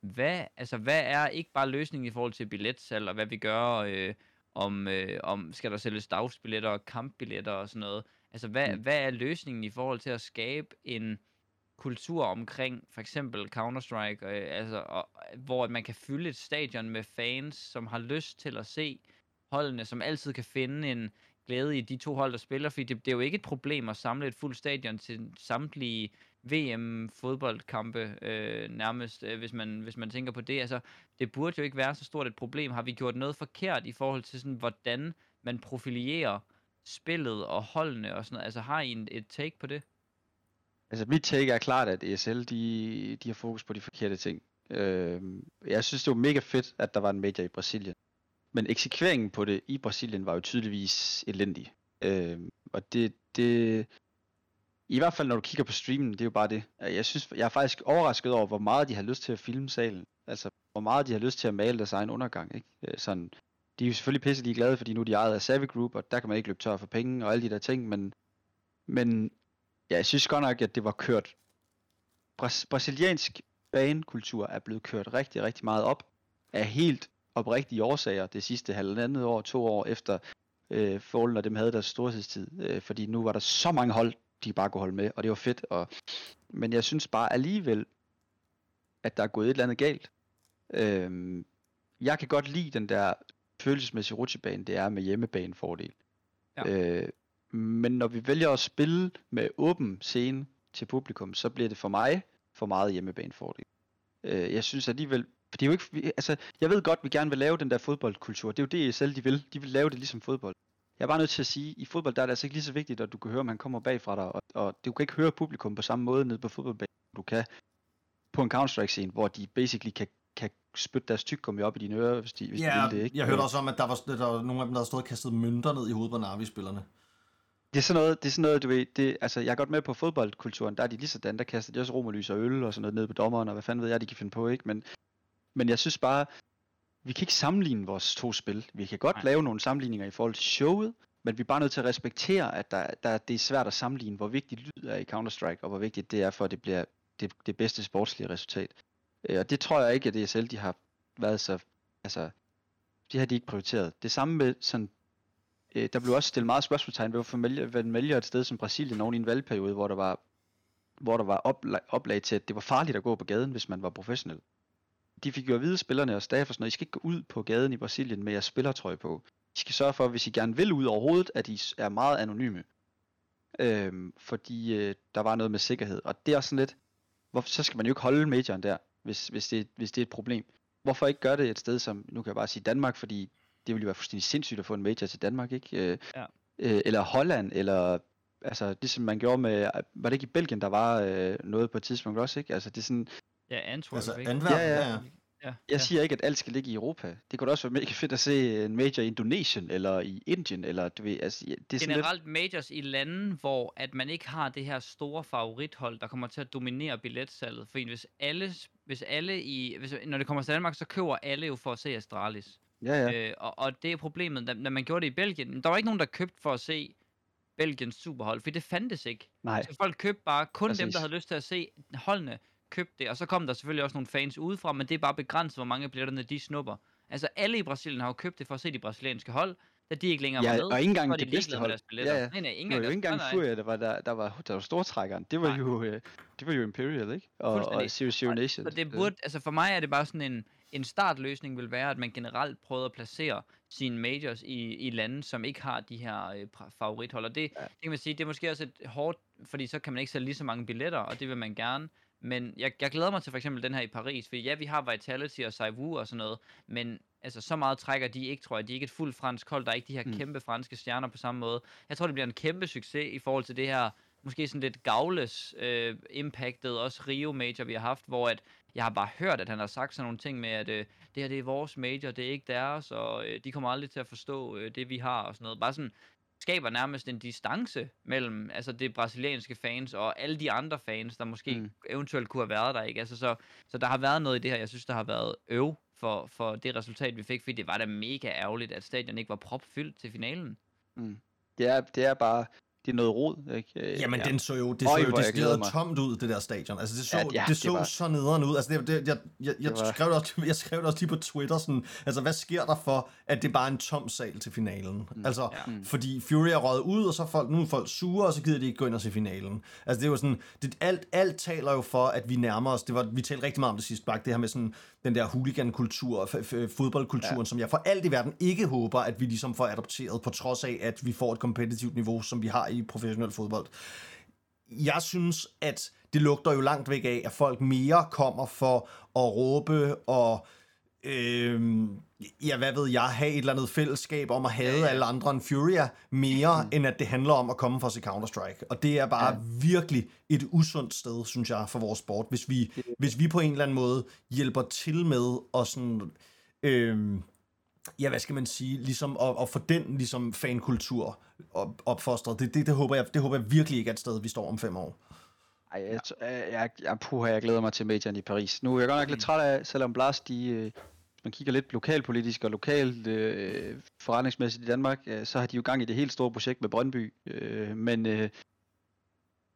Hvad, altså, hvad er ikke bare løsningen i forhold til billetsalg, og hvad vi gør, øh, om, øh, om skal der sælges dagsbilletter og kampbilletter og sådan noget? Altså, hvad, mm. hvad er løsningen i forhold til at skabe en kultur omkring for eksempel Counter-Strike, øh, altså, og, hvor man kan fylde et stadion med fans, som har lyst til at se holdene, som altid kan finde en glæde i de to hold, der spiller, fordi det, det er jo ikke et problem at samle et fuldt stadion til samtlige VM-fodboldkampe øh, nærmest, øh, hvis, man, hvis man tænker på det. Altså, det burde jo ikke være så stort et problem. Har vi gjort noget forkert i forhold til, sådan, hvordan man profilerer spillet og holdene og sådan noget? Altså, har I en, et take på det?
Altså, mit take er klart, at ESL, de, de har fokus på de forkerte ting. Øh, jeg synes, det var mega fedt, at der var en major i Brasilien. Men eksekveringen på det i Brasilien var jo tydeligvis elendig. Øh, og det, det, i hvert fald når du kigger på streamen, det er jo bare det. Øh, jeg synes, jeg er faktisk overrasket over, hvor meget de har lyst til at filme salen. Altså, hvor meget de har lyst til at male deres egen undergang, ikke? Øh, sådan, de er jo selvfølgelig pisse, de er glade, fordi nu er de ejet af Savvy Group, og der kan man ikke løbe tør for penge og alle de der ting, men, men ja, jeg synes godt nok, at det var kørt. Bras- brasiliansk banekultur er blevet kørt rigtig, rigtig meget op af helt oprigtige årsager det sidste halvandet år, to år efter øh, Fallen og dem havde deres storhedstid, øh, fordi nu var der så mange hold, de bare kunne holde med, og det var fedt. Og, men jeg synes bare alligevel, at der er gået et eller andet galt. Øh, jeg kan godt lide den der følelsesmæssige rutsjebane, det er med hjemmebanefordel. Ja. Øh, men når vi vælger at spille med åben scene til publikum, så bliver det for mig for meget hjemmebanefordel. Øh, jeg synes alligevel, for det er jo ikke, altså, jeg ved godt, vi gerne vil lave den der fodboldkultur. Det er jo det, selv de vil. De vil lave det ligesom fodbold. Jeg er bare nødt til at sige, at i fodbold der er det altså ikke lige så vigtigt, at du kan høre, om han kommer bagfra dig, og, og du kan ikke høre publikum på samme måde nede på fodboldbanen, du kan på en Counter-Strike-scene, hvor de basically kan, kan spytte deres tykkummi op i dine ører, hvis de, hvis
ja,
de vil det. Ikke?
jeg hørte også om, at der var, der var nogle af dem, der havde stået og kastet mønter ned i hovedet på Navi-spillerne.
Det er sådan noget, det er sådan noget du ved, det, altså jeg er godt med på fodboldkulturen, der er de lige sådan, der kaster de også romerlys og øl og sådan noget ned på dommeren, og hvad fanden ved jeg, de kan finde på, ikke? Men, men jeg synes bare, vi kan ikke sammenligne vores to spil. Vi kan godt Nej. lave nogle sammenligninger i forhold til showet, men vi er bare nødt til at respektere, at der, der, det er svært at sammenligne, hvor vigtigt lyd er i Counter-Strike, og hvor vigtigt det er for, at det bliver det, det bedste sportslige resultat. Øh, og det tror jeg ikke, at DSL de har været så, altså, det har de ikke prioriteret. Det samme med sådan, øh, der blev også stillet meget spørgsmålstegn ved, hvorfor man vælger et sted som Brasilien oven i en valgperiode, hvor der var, hvor der var oplag, oplag til, at det var farligt at gå på gaden, hvis man var professionel. De fik jo at vide, spillerne og staff og sådan noget, I skal ikke gå ud på gaden i Brasilien med jeres spillertrøje på. I skal sørge for, hvis I gerne vil ud overhovedet, at I er meget anonyme. Øhm, fordi øh, der var noget med sikkerhed. Og det er også sådan lidt, hvorfor, så skal man jo ikke holde majoren der, hvis, hvis, det, hvis det er et problem. Hvorfor ikke gøre det et sted som, nu kan jeg bare sige Danmark, fordi det ville jo være fuldstændig sindssygt at få en major til Danmark, ikke? Øh, ja. øh, eller Holland, eller altså ligesom man gjorde med, var det ikke i Belgien, der var øh, noget på et tidspunkt også, ikke? Altså det er sådan...
Ja, Antwerp,
altså,
ikke?
Antwerp, ja, ja.
ja. Ja, jeg ja. siger ikke, at alt skal ligge i Europa. Det kunne da også være mega fedt at se en major i Indonesien, eller i Indien, eller du ved, altså, det er
Generelt lidt... majors i lande, hvor at man ikke har det her store favorithold, der kommer til at dominere billetsalget. For hvis alle, hvis alle i, hvis, når det kommer til Danmark, så køber alle jo for at se Astralis.
Ja, ja.
Øh, og, og det er problemet, da, når man gjorde det i Belgien. Der var ikke nogen, der købte for at se Belgiens superhold, for det fandtes ikke.
Nej.
Så folk købte bare kun Præcis. dem, der havde lyst til at se holdene købte det, og så kom der selvfølgelig også nogle fans udefra, men det er bare begrænset, hvor mange billetterne de snupper. Altså alle i Brasilien har jo købt det for at se de brasilianske hold, da de ikke længere
ja,
var med.
og ikke engang
det
de bedste hold.
Ja, ja. Nej, nej,
ikke engang, det var jo ikke engang Furia, der var, der, der var, der var stortrækkeren. Det var, jo, øh, det var jo Imperial, ikke? Og, og Zero Zero Nation.
Så det burde, altså for mig er det bare sådan en, en startløsning vil være, at man generelt prøver at placere sine majors i, i lande, som ikke har de her øh, favorithold. Og det, ja. det kan man sige, det er måske også et hårdt, fordi så kan man ikke sælge lige så mange billetter, og det vil man gerne. Men jeg, jeg glæder mig til for eksempel den her i Paris, for ja, vi har Vitality og Saivu og sådan noget, men altså så meget trækker de ikke, tror jeg. De er ikke et fuldt fransk hold, der er ikke de her mm. kæmpe franske stjerner på samme måde. Jeg tror, det bliver en kæmpe succes i forhold til det her, måske sådan lidt gavles øh, impactet, også Rio Major, vi har haft, hvor at jeg har bare hørt, at han har sagt sådan nogle ting med, at øh, det her det er vores major, det er ikke deres, og øh, de kommer aldrig til at forstå øh, det, vi har og sådan noget. Bare sådan, skaber nærmest en distance mellem altså det brasilianske fans og alle de andre fans, der måske mm. eventuelt kunne have været der, ikke? Altså så, så der har været noget i det her, jeg synes, der har været øv for, for det resultat, vi fik, fordi det var da mega ærgerligt, at stadion ikke var propfyldt til finalen.
Mm. Det, er, det er bare, det er noget rod, ikke?
Øh, Jamen, ja. den så jo, det Øj, så jo decideret tomt ud, det der stadion. Altså, det så, ja, ja, det så det var... så nederen ud. Altså, det, det, jeg, jeg, jeg, var... skrev det også, jeg skrev det også lige på Twitter, sådan, altså, hvad sker der for, at det bare er en tom sal til finalen? Mm, altså, ja. Mm. fordi Fury er røget ud, og så folk, nu er folk sure, og så gider de ikke gå ind og se finalen. Altså, det er jo sådan, det, alt, alt taler jo for, at vi nærmer os, det var, vi talte rigtig meget om det sidste bak, det her med sådan, den der hooligan-kultur, fodboldkulturen, ja. som jeg for alt i verden ikke håber, at vi ligesom får adopteret, på trods af, at vi får et kompetitivt niveau, som vi har i professionel fodbold. Jeg synes, at det lugter jo langt væk af, at folk mere kommer for at råbe og øh, ja, hvad ved jeg, have et eller andet fællesskab om at have ja. alle andre end Furia, mere mm. end at det handler om at komme for at se Counter-Strike. Og det er bare ja. virkelig et usundt sted, synes jeg, for vores sport, hvis vi, hvis vi på en eller anden måde hjælper til med at sådan... Øh, ja, hvad skal man sige, ligesom at, at få den ligesom fankultur op, opfostret, det, det, det, håber jeg, det håber jeg virkelig ikke er et sted, vi står om fem år.
Ej, jeg, jeg, jeg, puha, jeg glæder mig til medierne i Paris. Nu er jeg godt nok lidt træt af, selvom Blast, de, hvis man kigger lidt lokalpolitisk og lokalt øh, forretningsmæssigt i Danmark, øh, så har de jo gang i det helt store projekt med Brøndby. Øh, men øh,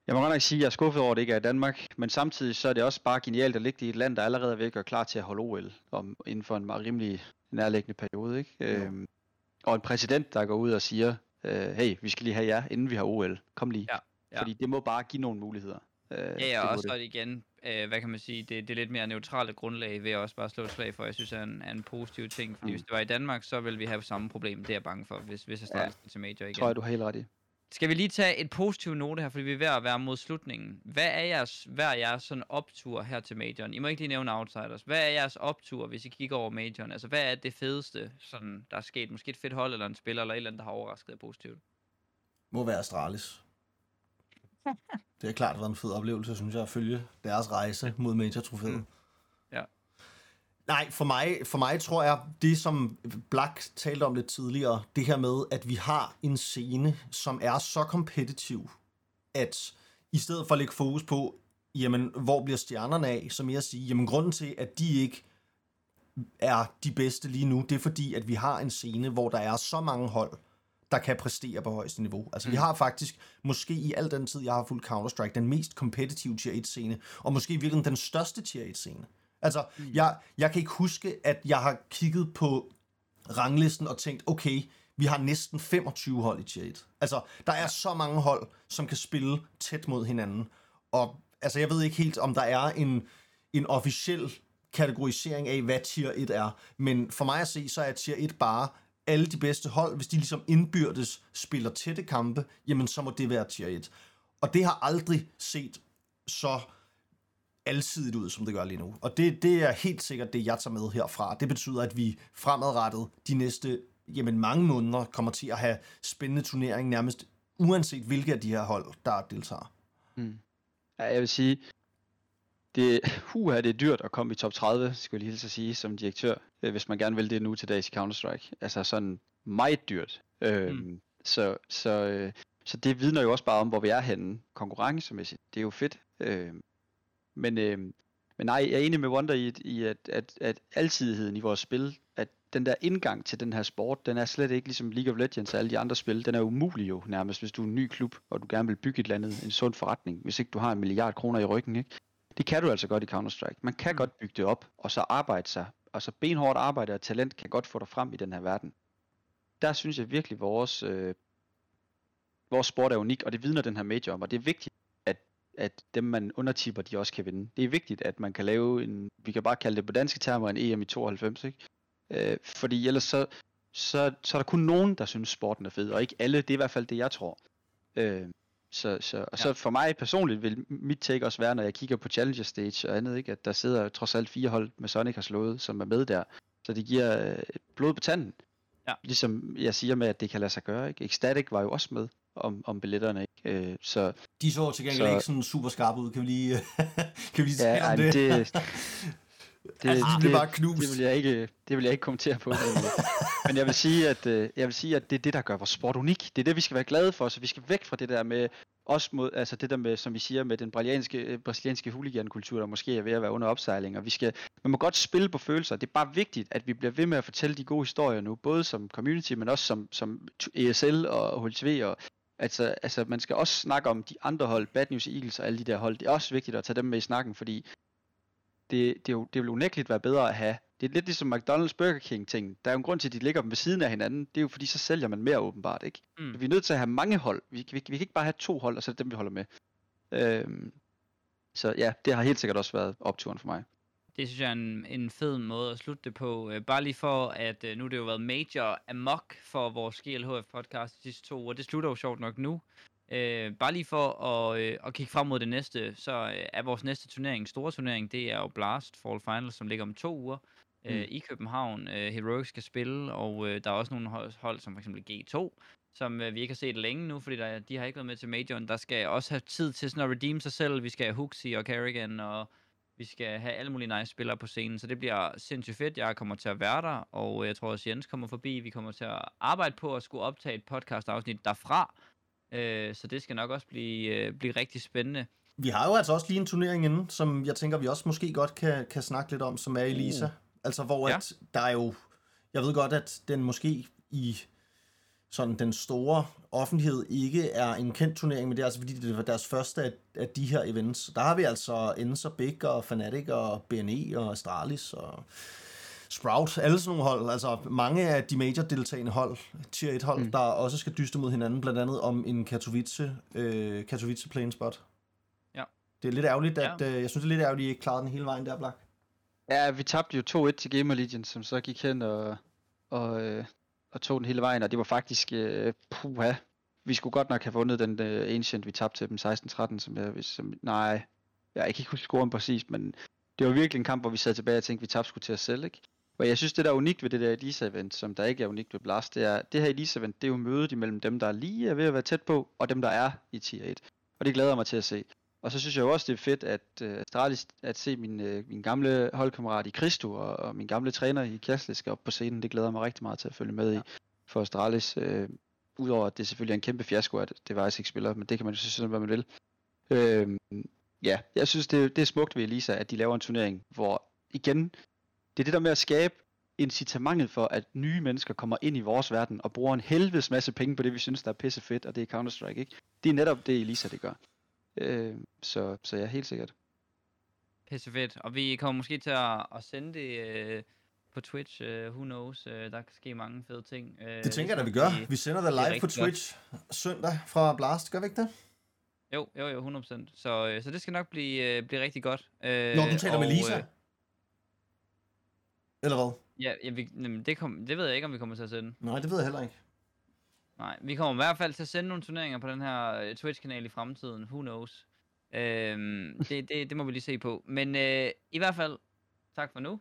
jeg må godt nok sige, at jeg er skuffet over, at det ikke er i Danmark, men samtidig så er det også bare genialt at ligge i et land, der allerede er ved at gøre klar til at holde OL om, inden for en meget rimelig nærliggende periode. Ikke? Ja. Øhm, og en præsident, der går ud og siger, øh, hey, vi skal lige have jer, inden vi har OL. Kom lige. Ja. Ja. Fordi det må bare give nogle muligheder.
Øh, ja, ja, og også det. igen, øh, hvad kan man sige, det, det er lidt mere neutrale grundlag, ved at også bare slå et slag for, jeg synes er en, er en positiv ting. Fordi mm. hvis det var i Danmark, så vil vi have samme problem, det er jeg bange for, hvis, hvis jeg starter ja. til major igen.
tror jeg, du har helt ret i.
Skal vi lige tage et positivt note her, fordi vi er ved at være mod slutningen. Hvad er jeres, hvad er jeres sådan optur her til majoren? I må ikke lige nævne outsiders. Hvad er jeres optur, hvis I kigger over majoren? Altså, hvad er det fedeste, sådan, der er sket? Måske et fedt hold, eller en spiller, eller et eller andet, der har overrasket jer positivt?
Må være Astralis. det er klart været en fed oplevelse, synes jeg, at følge deres rejse mod major-trofæet. Mm. Nej, for mig, for mig tror jeg, det som Black talte om lidt tidligere, det her med, at vi har en scene, som er så kompetitiv, at i stedet for at lægge fokus på, jamen, hvor bliver stjernerne af, så mere at sige, jamen, grunden til, at de ikke er de bedste lige nu, det er fordi, at vi har en scene, hvor der er så mange hold, der kan præstere på højeste niveau. Altså, mm. vi har faktisk, måske i al den tid, jeg har fulgt Counter-Strike, den mest kompetitive tier 1-scene, og måske virkelig den største tier 1-scene. Altså, mm. jeg, jeg kan ikke huske, at jeg har kigget på ranglisten og tænkt, okay, vi har næsten 25 hold i tier 1. Altså, der er så mange hold, som kan spille tæt mod hinanden. Og altså, jeg ved ikke helt, om der er en, en officiel kategorisering af, hvad tier 1 er. Men for mig at se, så er tier 1 bare alle de bedste hold, hvis de ligesom indbyrdes spiller tætte kampe, jamen så må det være tier 1. Og det har aldrig set så alsidigt ud, som det gør lige nu. Og det, det er helt sikkert det, jeg tager med herfra. Det betyder, at vi fremadrettet de næste jamen, mange måneder kommer til at have spændende turnering, nærmest uanset hvilke af de her hold, der deltager.
Mm. Ja, jeg vil sige, det, uh, er det dyrt at komme i top 30, skulle jeg lige sige, som direktør, øh, hvis man gerne vil det nu til dags i Counter-Strike. Altså sådan meget dyrt. Øhm, mm. så, så, øh, så det vidner jo også bare om, hvor vi er henne konkurrencemæssigt. Det er jo fedt. Øhm, men, øh, men nej, jeg er enig med Wonder i, i at, at, at alsidigheden i vores spil, at den der indgang til den her sport, den er slet ikke ligesom League of Legends og alle de andre spil. Den er umulig jo nærmest, hvis du er en ny klub, og du gerne vil bygge et eller andet, en sund forretning, hvis ikke du har en milliard kroner i ryggen. Ikke? Det kan du altså godt i Counter-Strike. Man kan mm. godt bygge det op, og så arbejde sig. Og så benhårdt arbejde og talent kan godt få dig frem i den her verden. Der synes jeg virkelig, vores, øh, vores sport er unik, og det vidner den her major om. Og det er vigtigt, at, dem man undertipper, de også kan vinde. Det er vigtigt, at man kan lave en, vi kan bare kalde det på danske termer, en EM i 92, ikke? Øh, fordi ellers så, så, så er der kun nogen, der synes sporten er fed, og ikke alle. Det er i hvert fald det, jeg tror. Øh, så, så, og ja. så for mig personligt vil mit take også være, når jeg kigger på Challenger Stage og andet, ikke, at der sidder trods alt fire hold med Sonic har slået, som er med der. Så det giver øh, blod på tanden. Ja. Ligesom jeg siger med, at det kan lade sig gøre. Ikke? Ecstatic var jo også med om, om billetterne. Ikke? Øh, så,
De så til gengæld så, ikke sådan super skarpe ud. Kan vi lige, kan vi lige ja, om det? det
det, altså, det, det, bare knust. Det vil jeg ikke, det vil jeg ikke kommentere på. Men, men jeg vil sige, at øh, jeg vil sige, at det er det, der gør vores sport unik. Det er det, vi skal være glade for. Så vi skal væk fra det der med også mod, altså det der med, som vi siger, med den brasilianske, øh, brasilianske huligankultur, der måske er ved at være under opsejling, og vi skal, man må godt spille på følelser. Det er bare vigtigt, at vi bliver ved med at fortælle de gode historier nu, både som community, men også som, som ESL og HLTV, og altså, altså man skal også snakke om de andre hold, Bad News Eagles og alle de der hold. Det er også vigtigt at tage dem med i snakken, fordi det, det, jo, det vil unægteligt være bedre at have. Det er lidt ligesom McDonald's Burger King ting. Der er jo en grund til, at de ligger dem ved siden af hinanden. Det er jo fordi, så sælger man mere åbenbart, ikke? Mm. Vi er nødt til at have mange hold. Vi, vi, vi kan ikke bare have to hold, og så er det dem, vi holder med. Øhm, så ja, det har helt sikkert også været opturen for mig.
Det synes jeg er en, en fed måde at slutte det på. Øh, bare lige for, at øh, nu det jo været major amok for vores GLHF podcast de sidste to uger. Det slutter jo sjovt nok nu. Øh, bare lige for at, øh, at kigge frem mod det næste, så øh, er vores næste turnering, store turnering, det er jo Blast Fall Finals, som ligger om to uger øh, mm. i København. Øh, Heroic skal spille, og øh, der er også nogle hold, hold som for eksempel G2, som øh, vi ikke har set længe nu, fordi der, de har ikke været med til Majoren. Der skal også have tid til sådan at redeem sig selv. Vi skal have Huxi og Carrigan, og vi skal have alle mulige nice spillere på scenen, så det bliver sindssygt fedt. Jeg kommer til at være der, og jeg tror også Jens kommer forbi. Vi kommer til at arbejde på at skulle optage et podcast-afsnit derfra. Øh, så det skal nok også blive, øh, blive rigtig spændende.
Vi har jo altså også lige en turnering inden, som jeg tænker, vi også måske godt kan, kan snakke lidt om, som er Elisa. Uh. Altså, hvor ja. at der er jo... Jeg ved godt, at den måske i sådan den store offentlighed ikke er en kendt turnering, men det er altså fordi, det var deres første af, af de her events. Der har vi altså Enser, Big og Fnatic og BNE og Astralis og Sprout, alle sådan nogle hold, altså mange af de major deltagende hold, tier 1 hold, mm. der også skal dyste mod hinanden, blandt andet om en Katowice, øh, Katowice playing spot.
Ja.
Det er lidt ærgerligt, at, ja. øh, jeg synes det er lidt ærgerligt, at I ikke klarede den hele vejen der, Blak.
Ja, vi tabte jo 2-1 til Gamer Legion, som så gik hen og, og, øh, og tog den hele vejen, og det var faktisk, øh, puha, vi skulle godt nok have vundet den uh, Ancient, vi tabte til dem 16-13, som jeg, som, nej, jeg kan ikke huske scoren præcis, men det var virkelig en kamp, hvor vi sad tilbage og tænkte, vi tabte skulle til os selv, ikke? Og jeg synes, det der er unikt ved det der Elisa-event, som der ikke er unikt ved Blast, det er, det her Elisa-event, det er jo mødet imellem dem, der lige er ved at være tæt på, og dem, der er i tier 1. Og det glæder jeg mig til at se. Og så synes jeg også, det er fedt at, uh, Astralis, at se min, uh, min gamle holdkammerat i Christo og, og min gamle træner i Kjærslisk op på scenen. Det glæder mig rigtig meget til at følge med ja. i for Astralis. Uh, Udover at det selvfølgelig er en kæmpe fiasko, at det var ikke spiller, men det kan man jo synes, hvad man vil. Uh, ja, jeg synes, det, det er smukt ved Elisa, at de laver en turnering, hvor igen, det er det der med at skabe incitamentet for, at nye mennesker kommer ind i vores verden og bruger en helvedes masse penge på det, vi synes, der er pisse fedt, og det er Counter-Strike, ikke? Det er netop det, Elisa det gør. Øh, så, så ja, helt sikkert.
Pisse fedt. Og vi kommer måske til at, at sende det øh, på Twitch. Uh, who knows? Uh, der kan ske mange fede ting. Uh,
det tænker jeg, at vi gør. Vi sender det live på Twitch godt. søndag fra Blast. Gør vi ikke det?
Jo, jo, jo, 100%. Så, uh, så det skal nok blive, uh, blive rigtig godt.
Uh, Når du taler og, med Lisa? Uh, Eller hvad?
Ja, ja vi, jamen, det, kom, det ved jeg ikke, om vi kommer til at sende.
Nej, det ved jeg heller ikke.
Nej, vi kommer i hvert fald til at sende nogle turneringer på den her Twitch-kanal i fremtiden. Who knows? Øhm, det, det, det må vi lige se på. Men øh, i hvert fald, tak for nu.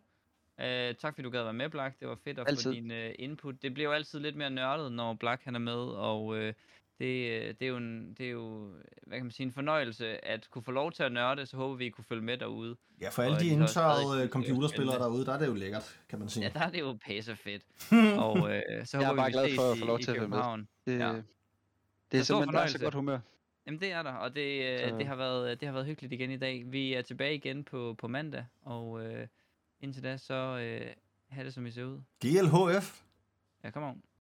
Øh, tak fordi du gad være med, Black. Det var fedt at altid. få din øh, input. Det bliver jo altid lidt mere nørdet, når Black han er med, og øh, det, det, er jo en, det er jo hvad kan man sige, en fornøjelse at kunne få lov til at nørde, så håber vi, I kunne følge med derude.
Ja, for alle de indtørrede computerspillere derude, der er det jo lækkert, kan man sige.
Ja, der er det jo pæse fedt. og øh, så
jeg
håber
er bare
vi,
glad for at få lov til at være med. Det, ja. det er så simpelthen der er så godt humør.
Jamen det er der, og det, så... det, har været, det har været hyggeligt igen i dag. Vi er tilbage igen på, på mandag, og øh, indtil da, så øh, have det som I ser ud.
GLHF.
Ja, kom on.